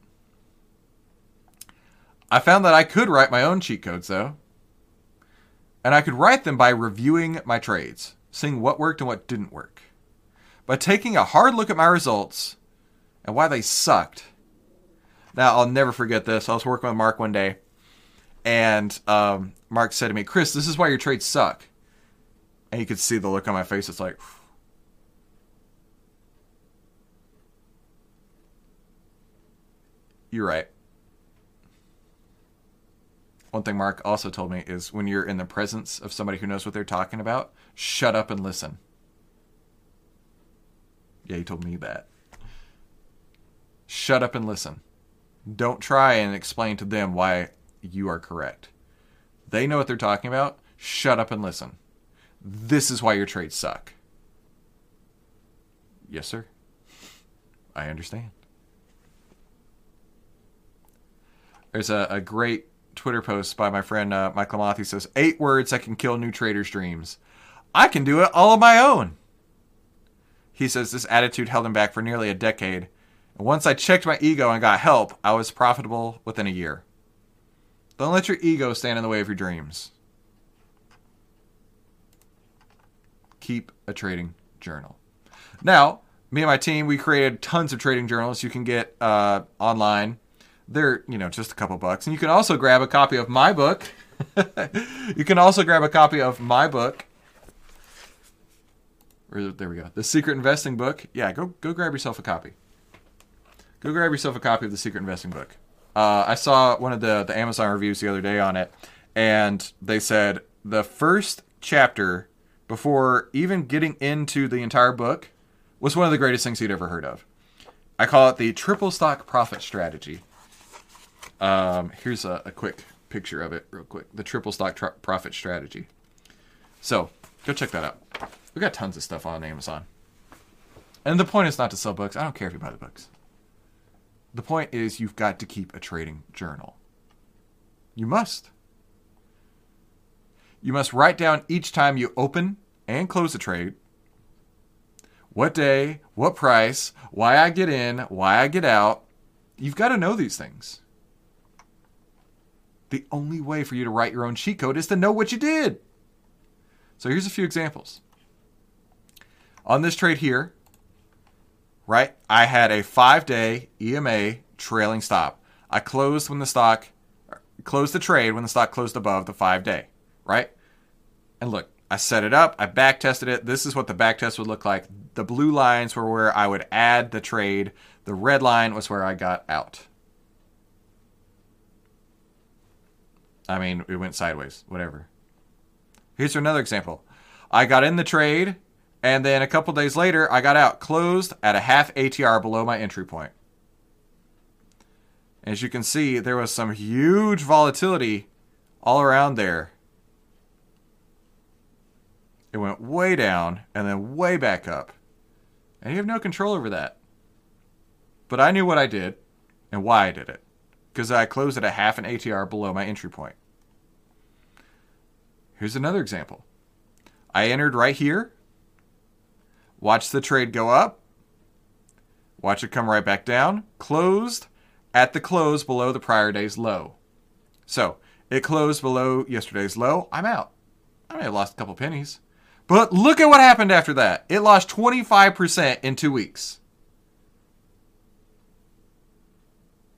S2: I found that I could write my own cheat codes, though. And I could write them by reviewing my trades, seeing what worked and what didn't work. By taking a hard look at my results and why they sucked. Now, I'll never forget this. I was working with Mark one day, and um, Mark said to me, Chris, this is why your trades suck. And you could see the look on my face. It's like, you're right. One thing Mark also told me is when you're in the presence of somebody who knows what they're talking about, shut up and listen. Yeah, he told me that. Shut up and listen. Don't try and explain to them why you are correct. They know what they're talking about. Shut up and listen. This is why your trades suck. Yes, sir. I understand. There's a, a great Twitter post by my friend uh, Lamoth. He says, Eight words that can kill new traders' dreams. I can do it all on my own. He says this attitude held him back for nearly a decade. And once I checked my ego and got help, I was profitable within a year. Don't let your ego stand in the way of your dreams. Keep a trading journal. Now, me and my team, we created tons of trading journals you can get uh, online. They're, you know, just a couple bucks. And you can also grab a copy of my book. *laughs* you can also grab a copy of my book. There we go. The Secret Investing book. Yeah, go go grab yourself a copy. Go grab yourself a copy of the Secret Investing book. Uh, I saw one of the the Amazon reviews the other day on it, and they said the first chapter before even getting into the entire book was one of the greatest things he'd ever heard of. I call it the triple stock profit strategy. Um, here's a, a quick picture of it, real quick. The triple stock tr- profit strategy. So go check that out. We got tons of stuff on Amazon. And the point is not to sell books. I don't care if you buy the books. The point is you've got to keep a trading journal. You must. You must write down each time you open and close a trade what day, what price, why I get in, why I get out. You've got to know these things. The only way for you to write your own cheat code is to know what you did. So here's a few examples. On this trade here, right, I had a five day EMA trailing stop. I closed when the stock closed the trade when the stock closed above the five day, right? And look, I set it up, I back tested it. This is what the back test would look like. The blue lines were where I would add the trade, the red line was where I got out. I mean, it went sideways, whatever. Here's another example. I got in the trade, and then a couple days later, I got out, closed at a half ATR below my entry point. As you can see, there was some huge volatility all around there. It went way down and then way back up. And you have no control over that. But I knew what I did and why I did it. Because I closed at a half an ATR below my entry point. Here's another example. I entered right here, watched the trade go up, watch it come right back down, closed at the close below the prior day's low. So it closed below yesterday's low. I'm out. I may have lost a couple pennies. But look at what happened after that. It lost 25% in two weeks.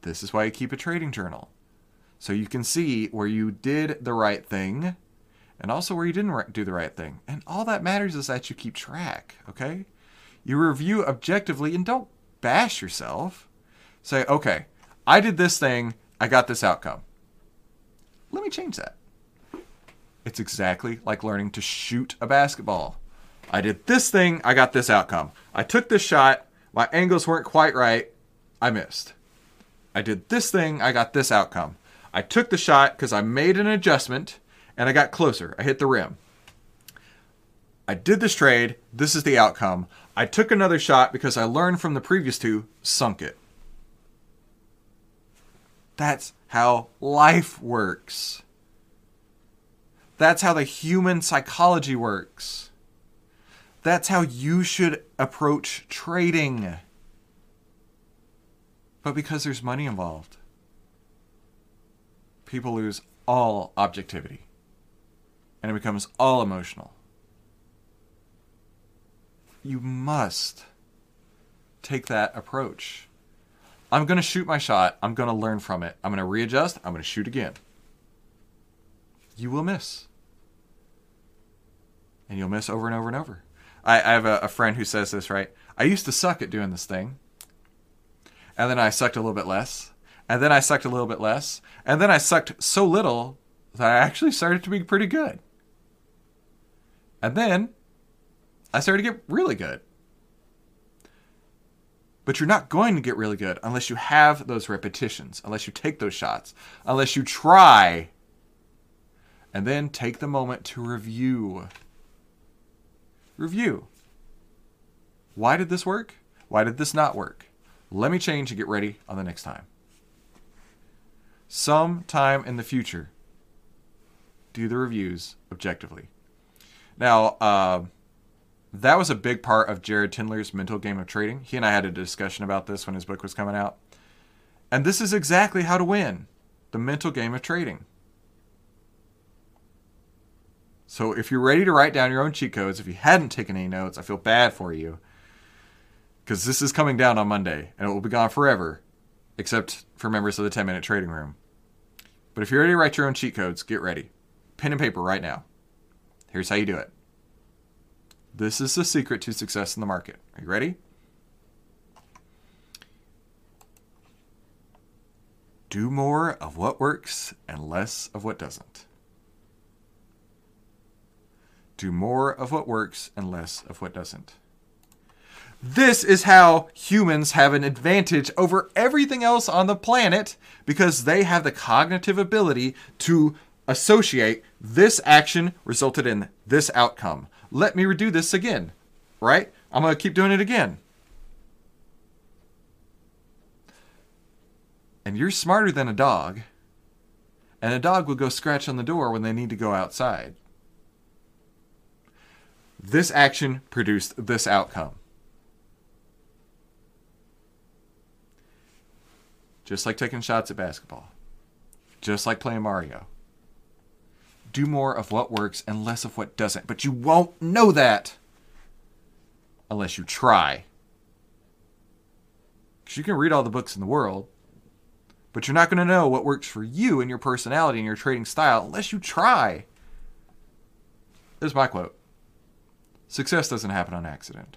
S2: This is why you keep a trading journal. So you can see where you did the right thing and also where you didn't do the right thing. And all that matters is that you keep track, okay? You review objectively and don't bash yourself. Say, okay, I did this thing, I got this outcome. Let me change that. It's exactly like learning to shoot a basketball. I did this thing, I got this outcome. I took this shot, my angles weren't quite right, I missed. I did this thing, I got this outcome. I took the shot because I made an adjustment and I got closer. I hit the rim. I did this trade, this is the outcome. I took another shot because I learned from the previous two, sunk it. That's how life works. That's how the human psychology works. That's how you should approach trading. But because there's money involved, people lose all objectivity and it becomes all emotional. You must take that approach. I'm going to shoot my shot. I'm going to learn from it. I'm going to readjust. I'm going to shoot again. You will miss and you'll miss over and over and over. I, I have a, a friend who says this, right? I used to suck at doing this thing, and then I sucked a little bit less, and then I sucked a little bit less, and then I sucked so little that I actually started to be pretty good. And then I started to get really good. But you're not going to get really good unless you have those repetitions, unless you take those shots, unless you try, and then take the moment to review review. Why did this work? Why did this not work? Let me change and get ready on the next time. Sometime in the future, do the reviews objectively. Now, uh, that was a big part of Jared Tendler's mental game of trading. He and I had a discussion about this when his book was coming out. And this is exactly how to win the mental game of trading. So if you're ready to write down your own cheat codes, if you hadn't taken any notes, I feel bad for you. Because this is coming down on Monday and it will be gone forever, except for members of the 10 minute trading room. But if you're ready to write your own cheat codes, get ready. Pen and paper right now. Here's how you do it. This is the secret to success in the market. Are you ready? Do more of what works and less of what doesn't. Do more of what works and less of what doesn't. This is how humans have an advantage over everything else on the planet because they have the cognitive ability to associate this action resulted in this outcome. Let me redo this again, right? I'm going to keep doing it again. And you're smarter than a dog, and a dog will go scratch on the door when they need to go outside. This action produced this outcome. Just like taking shots at basketball. Just like playing Mario. Do more of what works and less of what doesn't. But you won't know that unless you try. Because you can read all the books in the world, but you're not going to know what works for you and your personality and your trading style unless you try. This is my quote Success doesn't happen on accident.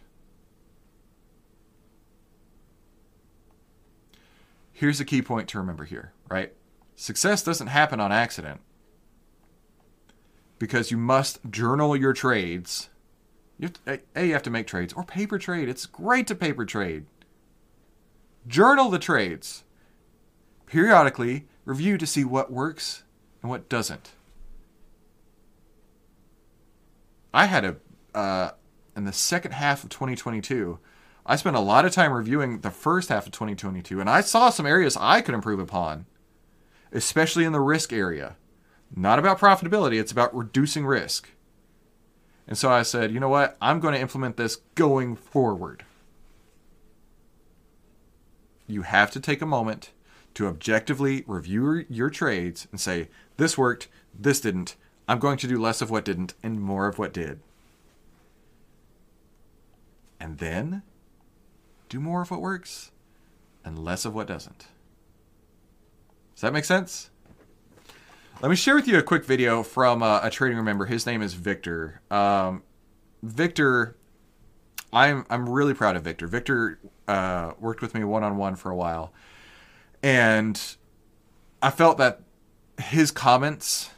S2: Here's a key point to remember here, right? Success doesn't happen on accident because you must journal your trades. You to, a, you have to make trades or paper trade. It's great to paper trade. Journal the trades. Periodically review to see what works and what doesn't. I had a uh, in the second half of 2022. I spent a lot of time reviewing the first half of 2022, and I saw some areas I could improve upon, especially in the risk area. Not about profitability, it's about reducing risk. And so I said, you know what? I'm going to implement this going forward. You have to take a moment to objectively review your trades and say, this worked, this didn't. I'm going to do less of what didn't and more of what did. And then do more of what works and less of what doesn't. Does that make sense? Let me share with you a quick video from uh, a trading room member. His name is Victor. Um, Victor, I'm I'm really proud of Victor. Victor uh, worked with me one on one for a while, and I felt that his comments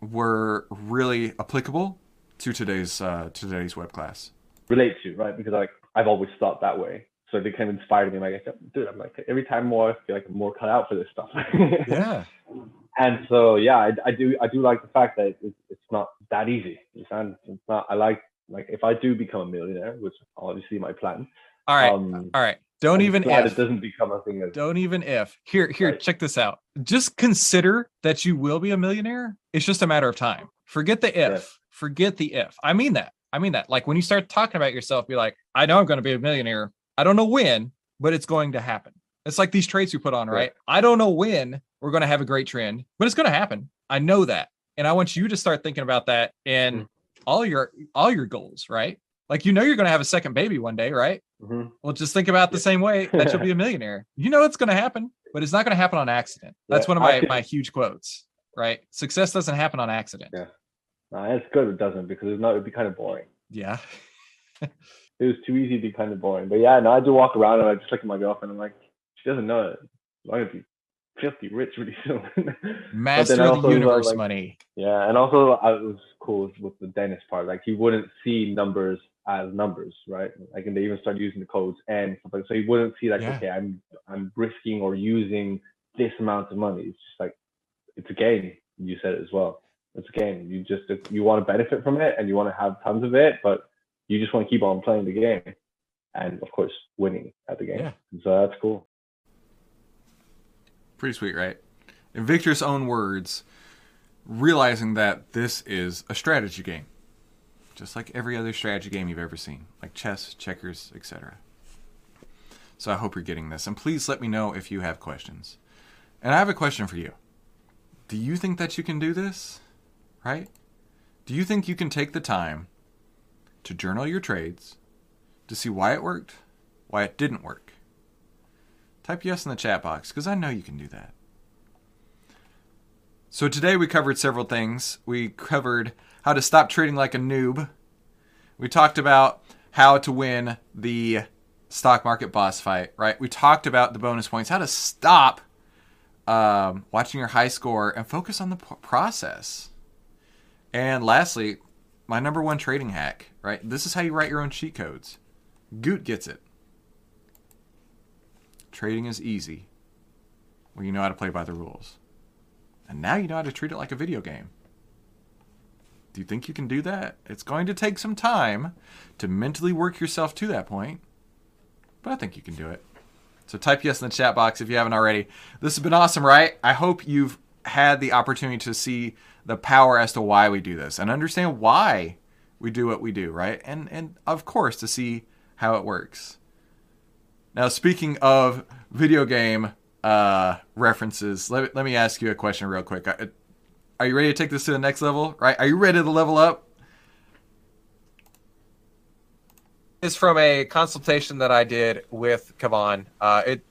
S2: were really applicable to today's uh, today's web class.
S7: Relate to right because like I've always thought that way. So they kind of inspired me. Like, dude, I'm like every time more I feel like I'm more cut out for this stuff. *laughs*
S2: yeah.
S7: And so yeah, I, I, do I do like the fact that it's, it's not that easy. You understand? It's not. I like like if I do become a millionaire, which obviously my plan.
S1: All right. Um, all right. Don't I'm even if
S7: it doesn't become a thing. Of,
S1: don't even if. Here, here, right. check this out. Just consider that you will be a millionaire. It's just a matter of time. Forget the if. Yes. Forget the if. I mean that. I mean that. Like when you start talking about yourself, be like, I know I'm going to be a millionaire. I don't know when, but it's going to happen. It's like these traits we put on, right? I don't know when we're going to have a great trend, but it's going to happen. I know that. And I want you to start thinking about that in mm. all your all your goals, right? Like you know you're going to have a second baby one day, right? Mm-hmm. Well, just think about the same way that you'll be a *laughs* millionaire. You know it's going to happen, but it's not going to happen on accident. That's yeah, one of my, my huge quotes, right? Success doesn't happen on accident.
S7: Yeah. It's good it doesn't because it's not it'd be kind of boring.
S1: Yeah. *laughs*
S7: it was too easy to be kind of boring. But yeah, no, I do walk around and I just look at my girlfriend. And I'm like, she doesn't know it. I'm gonna be filthy rich really soon. *laughs*
S1: Master of the universe like, money.
S7: Yeah, and also I was cool with the dentist part. Like he wouldn't see numbers as numbers, right? Like and they even started using the codes and stuff like so he wouldn't see like, yeah. okay, I'm I'm risking or using this amount of money. It's just like it's a game. You said it as well. It's a game. You just you want to benefit from it and you want to have tons of it, but you just want to keep on playing the game, and of course winning at the game. Yeah. So that's cool.
S2: Pretty sweet, right? In Victor's own words, realizing that this is a strategy game, just like every other strategy game you've ever seen, like chess, checkers, etc. So I hope you're getting this, and please let me know if you have questions. And I have a question for you. Do you think that you can do this? Right? Do you think you can take the time to journal your trades to see why it worked, why it didn't work? Type yes in the chat box because I know you can do that. So today we covered several things. We covered how to stop trading like a noob. We talked about how to win the stock market boss fight, right? We talked about the bonus points, how to stop um, watching your high score and focus on the process. And lastly,
S8: my number one trading hack, right? This is how you write your own cheat codes. Goot gets it. Trading is easy when you know how to play by the rules. And now you know how to treat it like a video game. Do you think you can do that? It's going to take some time to mentally work yourself to that point, but I think you can do it. So type yes in the chat box if you haven't already. This has been awesome, right? I hope you've had the opportunity to see the power as to why we do this and understand why we do what we do, right? And and of course to see how it works. Now, speaking of video game uh, references, let, let me ask you a question real quick. Are you ready to take this to the next level? Right? Are you ready to level up?
S2: Is from a consultation that I did with Kavan. Uh, it,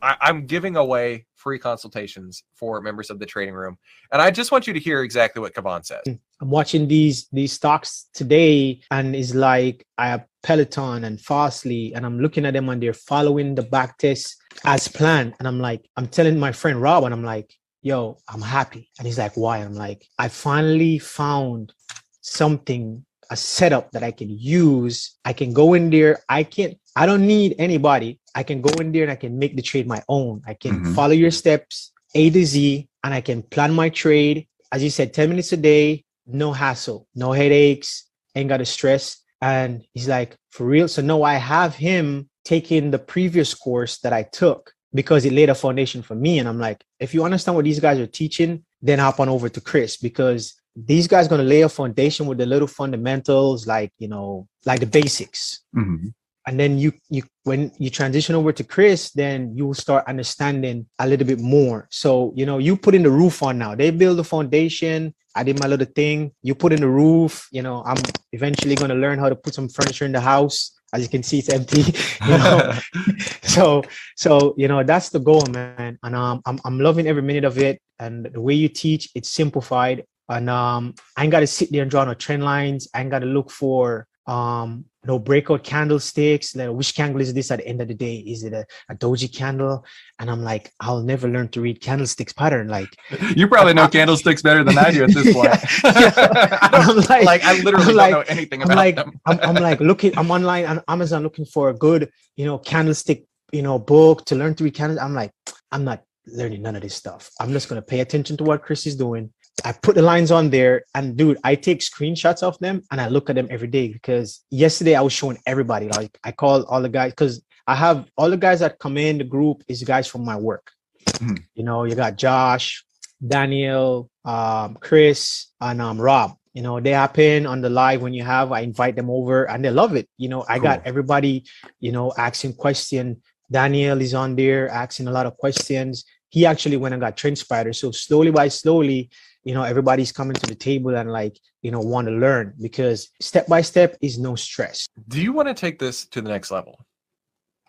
S2: I, I'm giving away free consultations for members of the trading room, and I just want you to hear exactly what Kavan says. Hmm.
S9: I'm watching these these stocks today, and it's like I have Peloton and Fastly, and I'm looking at them and they're following the back test as planned. And I'm like, I'm telling my friend Rob, and I'm like, yo, I'm happy. And he's like, why? I'm like, I finally found something, a setup that I can use. I can go in there. I can't, I don't need anybody. I can go in there and I can make the trade my own. I can mm-hmm. follow your steps A to Z and I can plan my trade. As you said, 10 minutes a day, no hassle, no headaches, ain't got to stress. And he's like, for real? So no, I have him taking the previous course that I took because it laid a foundation for me. And I'm like, if you understand what these guys are teaching, then hop on over to Chris because these guys going to lay a foundation with the little fundamentals, like you know, like the basics. Mm-hmm. And then you you when you transition over to Chris, then you will start understanding a little bit more. So you know, you put in the roof on now. They build the foundation. I did my little thing. You put in the roof. You know, I'm eventually going to learn how to put some furniture in the house as you can see it's empty *laughs* you know *laughs* so so you know that's the goal man and um I'm, I'm loving every minute of it and the way you teach it's simplified and um i ain't got to sit there and draw no trend lines. I ain't got to look for um no breakout candlesticks. Like which candle is this at the end of the day? Is it a, a doji candle? And i'm like i'll never learn to read candlesticks pattern. Like *laughs*
S8: you probably know candlesticks better than i do at this *laughs* point. *laughs* Yeah, yeah. I'm like, like i literally I'm don't like, know anything about
S9: I'm like,
S8: them.
S9: I'm, I'm like looking i'm online on amazon looking for a good you know candlestick you know book to learn to read candles. I'm like i'm not learning none of this stuff. I'm just going to pay attention to what chris is doing I put the lines on there and dude, I take screenshots of them and I look at them every day because yesterday I was showing everybody. Like I call all the guys because I have all the guys that come in the group is guys from my work. Mm. You know, you got Josh, Daniel, um, Chris, and um, Rob. You know, they happen on the live when you have. I invite them over and they love it. You know, I cool. got everybody, you know, asking question. Daniel is on there asking a lot of questions. He actually went and got TrendSpider. So slowly by slowly, you know everybody's coming to the table and like you know want to learn because step by step is no stress.
S2: Do you want to take this to the next level?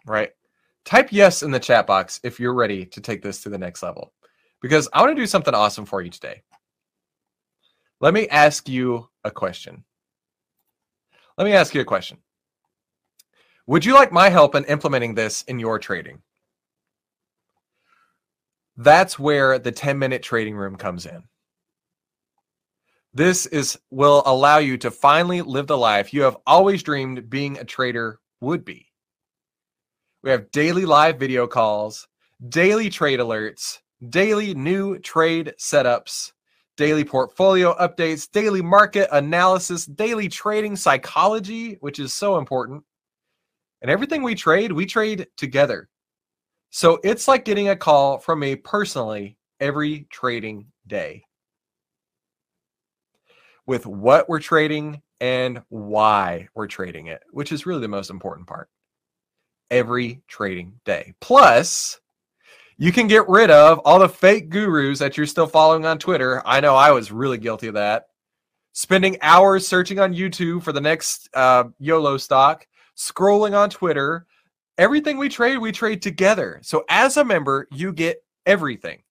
S2: Right? Type yes in the chat box if you're ready to take this to the next level because i want to do something awesome for you today. Let me ask you a question. Let me ask you a question. Would you like my help in implementing this in your trading? That's where the 10 minute trading room comes in this is will allow you to finally live the life you have always dreamed being a trader would be. We have daily live video calls, daily trade alerts, daily new trade setups, daily portfolio updates, daily market analysis, daily trading psychology, which is so important. And everything we trade, we trade together. So it's like getting a call from me personally every trading day with what we're trading and why we're trading it, which is really the most important part. Every trading day. Plus, you can get rid of all the fake gurus that you're still following on Twitter. I know I was really guilty of that. Spending hours searching on YouTube for the next uh, YOLO stock, scrolling on Twitter. Everything we trade, we trade together. So as a member, you get everything.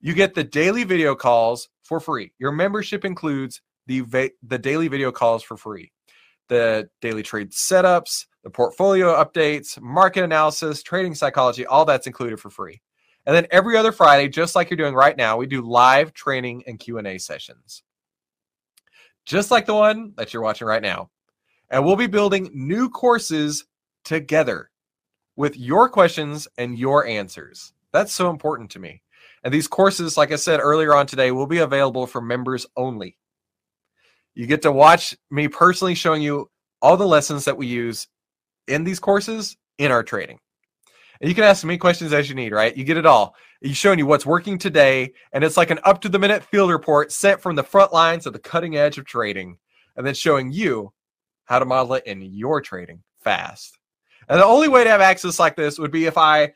S2: You get the daily video calls for free. Your membership includes the va- the daily video calls for free. The daily trade setups, the portfolio updates, market analysis, trading psychology, all that's included for free. And then every other Friday, just like you're doing right now, we do live training and Q&A sessions. just like the one that you're watching right now. And we'll be building new courses together with your questions and your answers. That's so important to me. And these courses, like I said earlier on today, will be available for members only. You get to watch me personally showing you all the lessons that we use in these courses in our trading. And you can ask me questions as you need, right? You get it all. He's showing you what's working today, and it's like an up to the minute field report sent from the front lines of the cutting edge of trading, and then showing you how to model it in your trading fast. And the only way to have access like this would be if I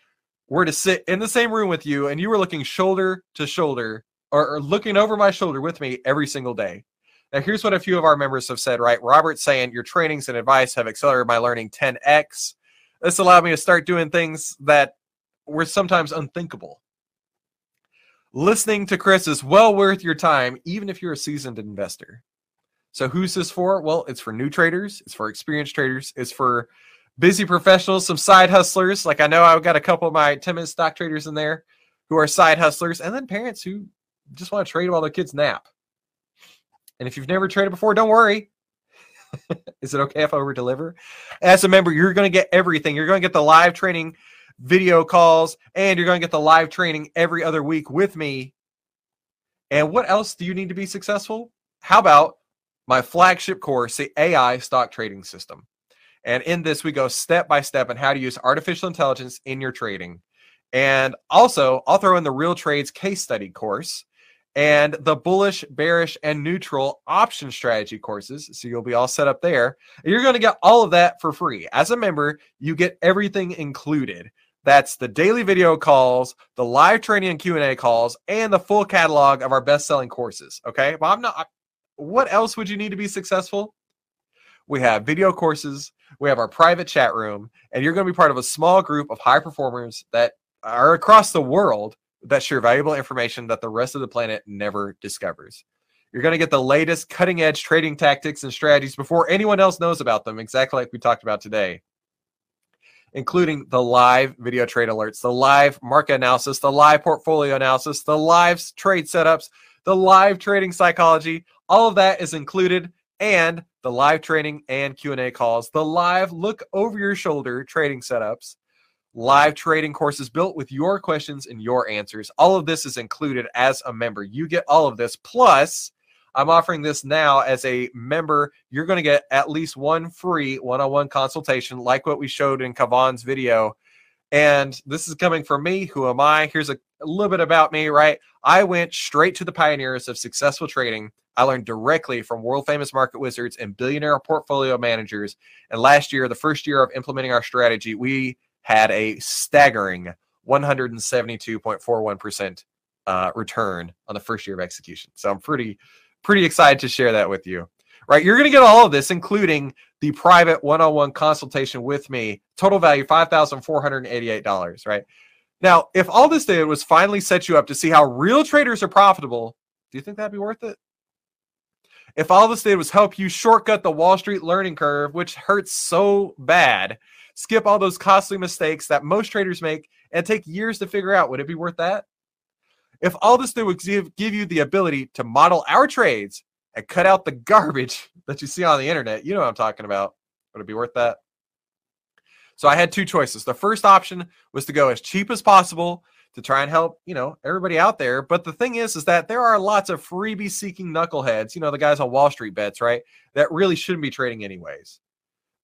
S2: were to sit in the same room with you and you were looking shoulder to shoulder or, or looking over my shoulder with me every single day. Now, here's what a few of our members have said, right? Robert saying, Your trainings and advice have accelerated my learning 10x. This allowed me to start doing things that were sometimes unthinkable. Listening to Chris is well worth your time, even if you're a seasoned investor. So, who's this for? Well, it's for new traders, it's for experienced traders, it's for busy professionals, some side hustlers. Like I know I've got a couple of my 10 minute stock traders in there who are side hustlers, and then parents who just want to trade while their kids nap. And if you've never traded before, don't worry. *laughs* Is it okay if I over deliver? As a member, you're going to get everything. You're going to get the live training video calls, and you're going to get the live training every other week with me. And what else do you need to be successful? How about my flagship course, the AI stock trading system? And in this, we go step by step on how to use artificial intelligence in your trading. And also, I'll throw in the Real Trades case study course and the bullish, bearish, and neutral option strategy courses. So you'll be all set up there. You're going to get all of that for free. As a member, you get everything included. That's the daily video calls, the live training and Q&A calls, and the full catalog of our best-selling courses. Okay? But I'm not what else would you need to be successful? We have video courses, we have our private chat room, and you're going to be part of a small group of high performers that are across the world that share valuable information that the rest of the planet never discovers. You're going to get the latest cutting edge trading tactics and strategies before anyone else knows about them, exactly like we talked about today, including the live video trade alerts, the live market analysis, the live portfolio analysis, the live trade setups, the live trading psychology. All of that is included and the live training and Q&A calls, the live look over your shoulder trading setups, live trading courses built with your questions and your answers. All of this is included as a member. You get all of this plus I'm offering this now as a member. You're going to get at least one free one-on-one consultation like what we showed in Kavan's video. And this is coming from me. Who am I? Here's a, a little bit about me, right? I went straight to the pioneers of successful trading I learned directly from world famous market wizards and billionaire portfolio managers. And last year, the first year of implementing our strategy, we had a staggering 172.41% uh, return on the first year of execution. So I'm pretty, pretty excited to share that with you. Right, you're going to get all of this, including the private one-on-one consultation with me. Total value five thousand four hundred eighty-eight dollars. Right now, if all this did was finally set you up to see how real traders are profitable, do you think that'd be worth it? If all this did was help you shortcut the Wall Street learning curve, which hurts so bad, skip all those costly mistakes that most traders make and take years to figure out, would it be worth that? If all this did was give, give you the ability to model our trades and cut out the garbage *laughs* that you see on the internet, you know what I'm talking about. Would it be worth that? So I had two choices. The first option was to go as cheap as possible to try and help, you know, everybody out there. But the thing is, is that there are lots of freebie seeking knuckleheads, you know, the guys on Wall Street bets, right? That really shouldn't be trading anyways.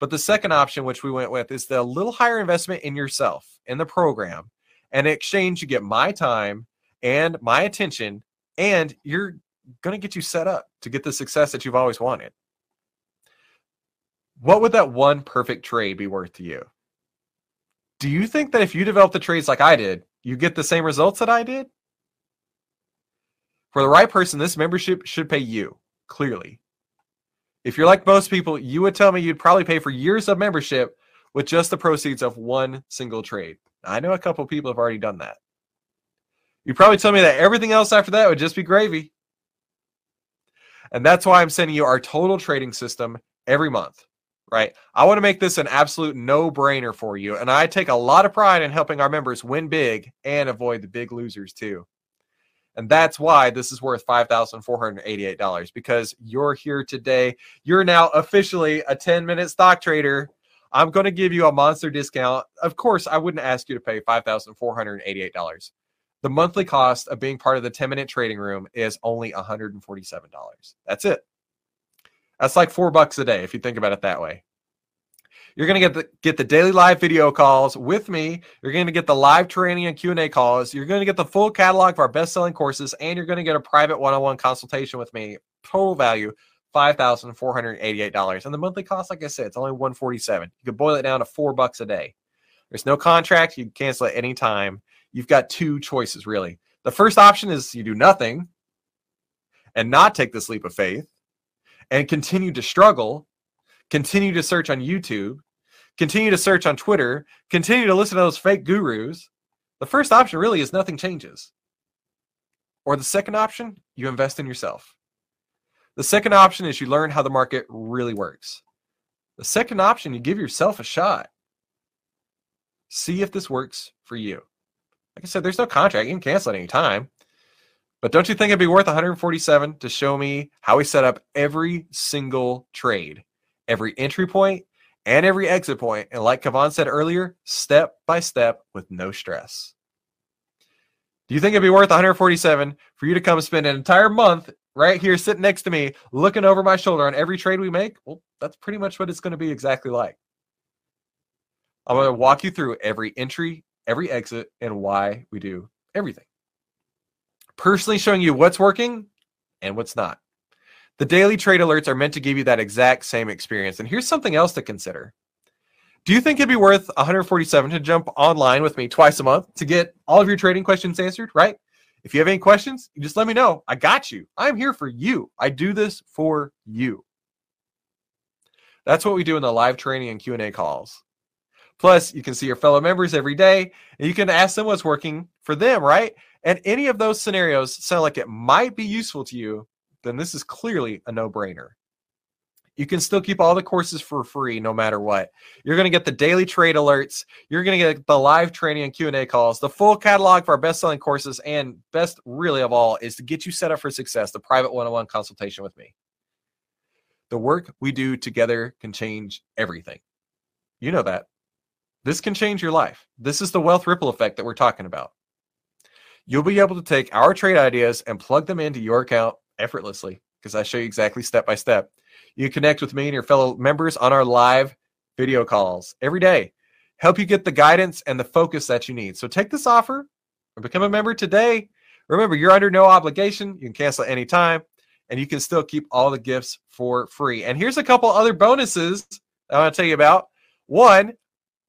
S2: But the second option, which we went with, is the little higher investment in yourself, in the program. And in exchange, you get my time and my attention, and you're going to get you set up to get the success that you've always wanted. What would that one perfect trade be worth to you? Do you think that if you develop the trades like I did, you get the same results that I did? For the right person, this membership should pay you, clearly. If you're like most people, you would tell me you'd probably pay for years of membership with just the proceeds of one single trade. I know a couple people have already done that. You'd probably tell me that everything else after that would just be gravy. And that's why I'm sending you our total trading system every month right? I want to make this an absolute no brainer for you. And I take a lot of pride in helping our members win big and avoid the big losers too. And that's why this is worth $5,488 because you're here today. You're now officially a 10 minute stock trader. I'm going to give you a monster discount. Of course, I wouldn't ask you to pay $5,488. The monthly cost of being part of the 10 minute trading room is only $147. That's it. That's like four bucks a day if you think about it that way. You're going to get the get the daily live video calls with me. You're going to get the live training and Q&A calls. You're going to get the full catalog of our best-selling courses and you're going to get a private one-on-one consultation with me. Total value $5,488. And the monthly cost like I said, it's only 147. You can boil it down to 4 bucks a day. There's no contract, you can cancel at any time. You've got two choices really. The first option is you do nothing and not take this leap of faith and continue to struggle continue to search on YouTube, continue to search on Twitter, continue to listen to those fake gurus, the first option really is nothing changes. Or the second option, you invest in yourself. The second option is you learn how the market really works. The second option, you give yourself a shot. See if this works for you. Like I said, there's no contract. You can cancel at any time. But don't you think it'd be worth 147 to show me how we set up every single trade every entry point and every exit point, and like Kavan said earlier, step by step with no stress. Do you think it'd be worth 147 for you to come spend an entire month right here sitting next to me, looking over my shoulder on every trade we make? Well, that's pretty much what it's going to be exactly like. I'm going to walk you through every entry, every exit, and why we do everything. Personally showing you what's working and what's not. The daily trade alerts are meant to give you that exact same experience. And here's something else to consider. Do you think it'd be worth 147 to jump online with me twice a month to get all of your trading questions answered, right? If you have any questions, just let me know. I got you. I'm here for you. I do this for you. That's what we do in the live training and Q&A calls. Plus, you can see your fellow members every day and you can ask them what's working for them, right? And any of those scenarios sound like it might be useful to you, then this is clearly a no-brainer. You can still keep all the courses for free no matter what. You're going to get the daily trade alerts, you're going to get the live training and Q&A calls, the full catalog for our best-selling courses and best really of all is to get you set up for success, the private one-on-one consultation with me. The work we do together can change everything. You know that. This can change your life. This is the wealth ripple effect that we're talking about. You'll be able to take our trade ideas and plug them into your account effortlessly because I show you exactly step by step. You connect with me and your fellow members on our live video calls every day. Help you get the guidance and the focus that you need. So take this offer or become a member today. Remember, you're under no obligation. You can cancel at any time and you can still keep all the gifts for free. And here's a couple other bonuses I want to tell you about. One,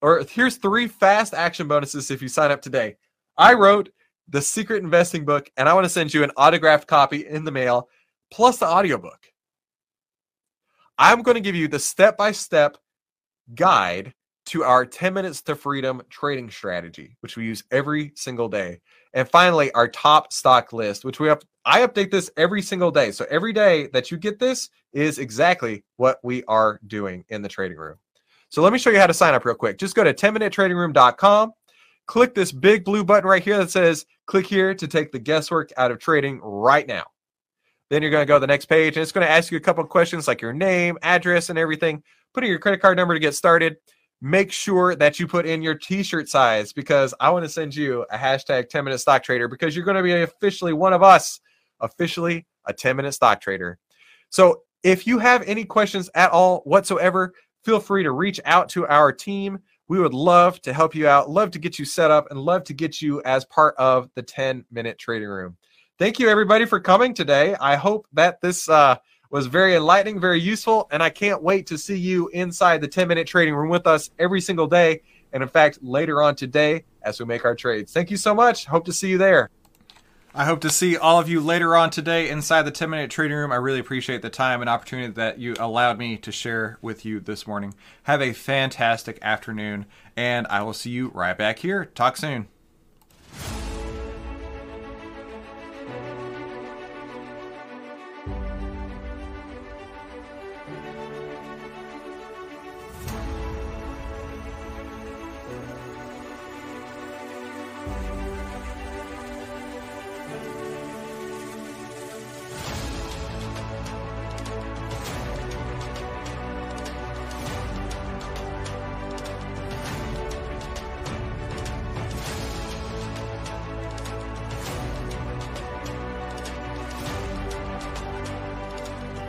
S2: or here's three fast action bonuses if you sign up today. I wrote the secret investing book, and I want to send you an autographed copy in the mail, plus the audiobook. I'm going to give you the step by step guide to our 10 minutes to freedom trading strategy, which we use every single day. And finally, our top stock list, which we have. I update this every single day. So every day that you get this is exactly what we are doing in the trading room. So let me show you how to sign up real quick. Just go to 10minutetradingroom.com click this big blue button right here that says click here to take the guesswork out of trading right now. Then you're going to go to the next page and it's going to ask you a couple of questions like your name, address, and everything. Put in your credit card number to get started. Make sure that you put in your t shirt size because I want to send you a hashtag 10 minute stock trader because you're going to be officially one of us, officially a 10 minute stock trader. So if you have any questions at all whatsoever, feel free to reach out to our team. We would love to help you out, love to get you set up, and love to get you as part of the 10 minute trading room. Thank you, everybody, for coming today. I hope that this uh, was very enlightening, very useful, and I can't wait to see you inside the 10 minute trading room with us every single day. And in fact, later on today as we make our trades. Thank you so much. Hope to see you there.
S10: I hope to see all of you later on today inside the 10 minute trading room. I really appreciate the time and opportunity that you allowed me to share with you this morning. Have a fantastic afternoon, and I will see you right back here. Talk soon.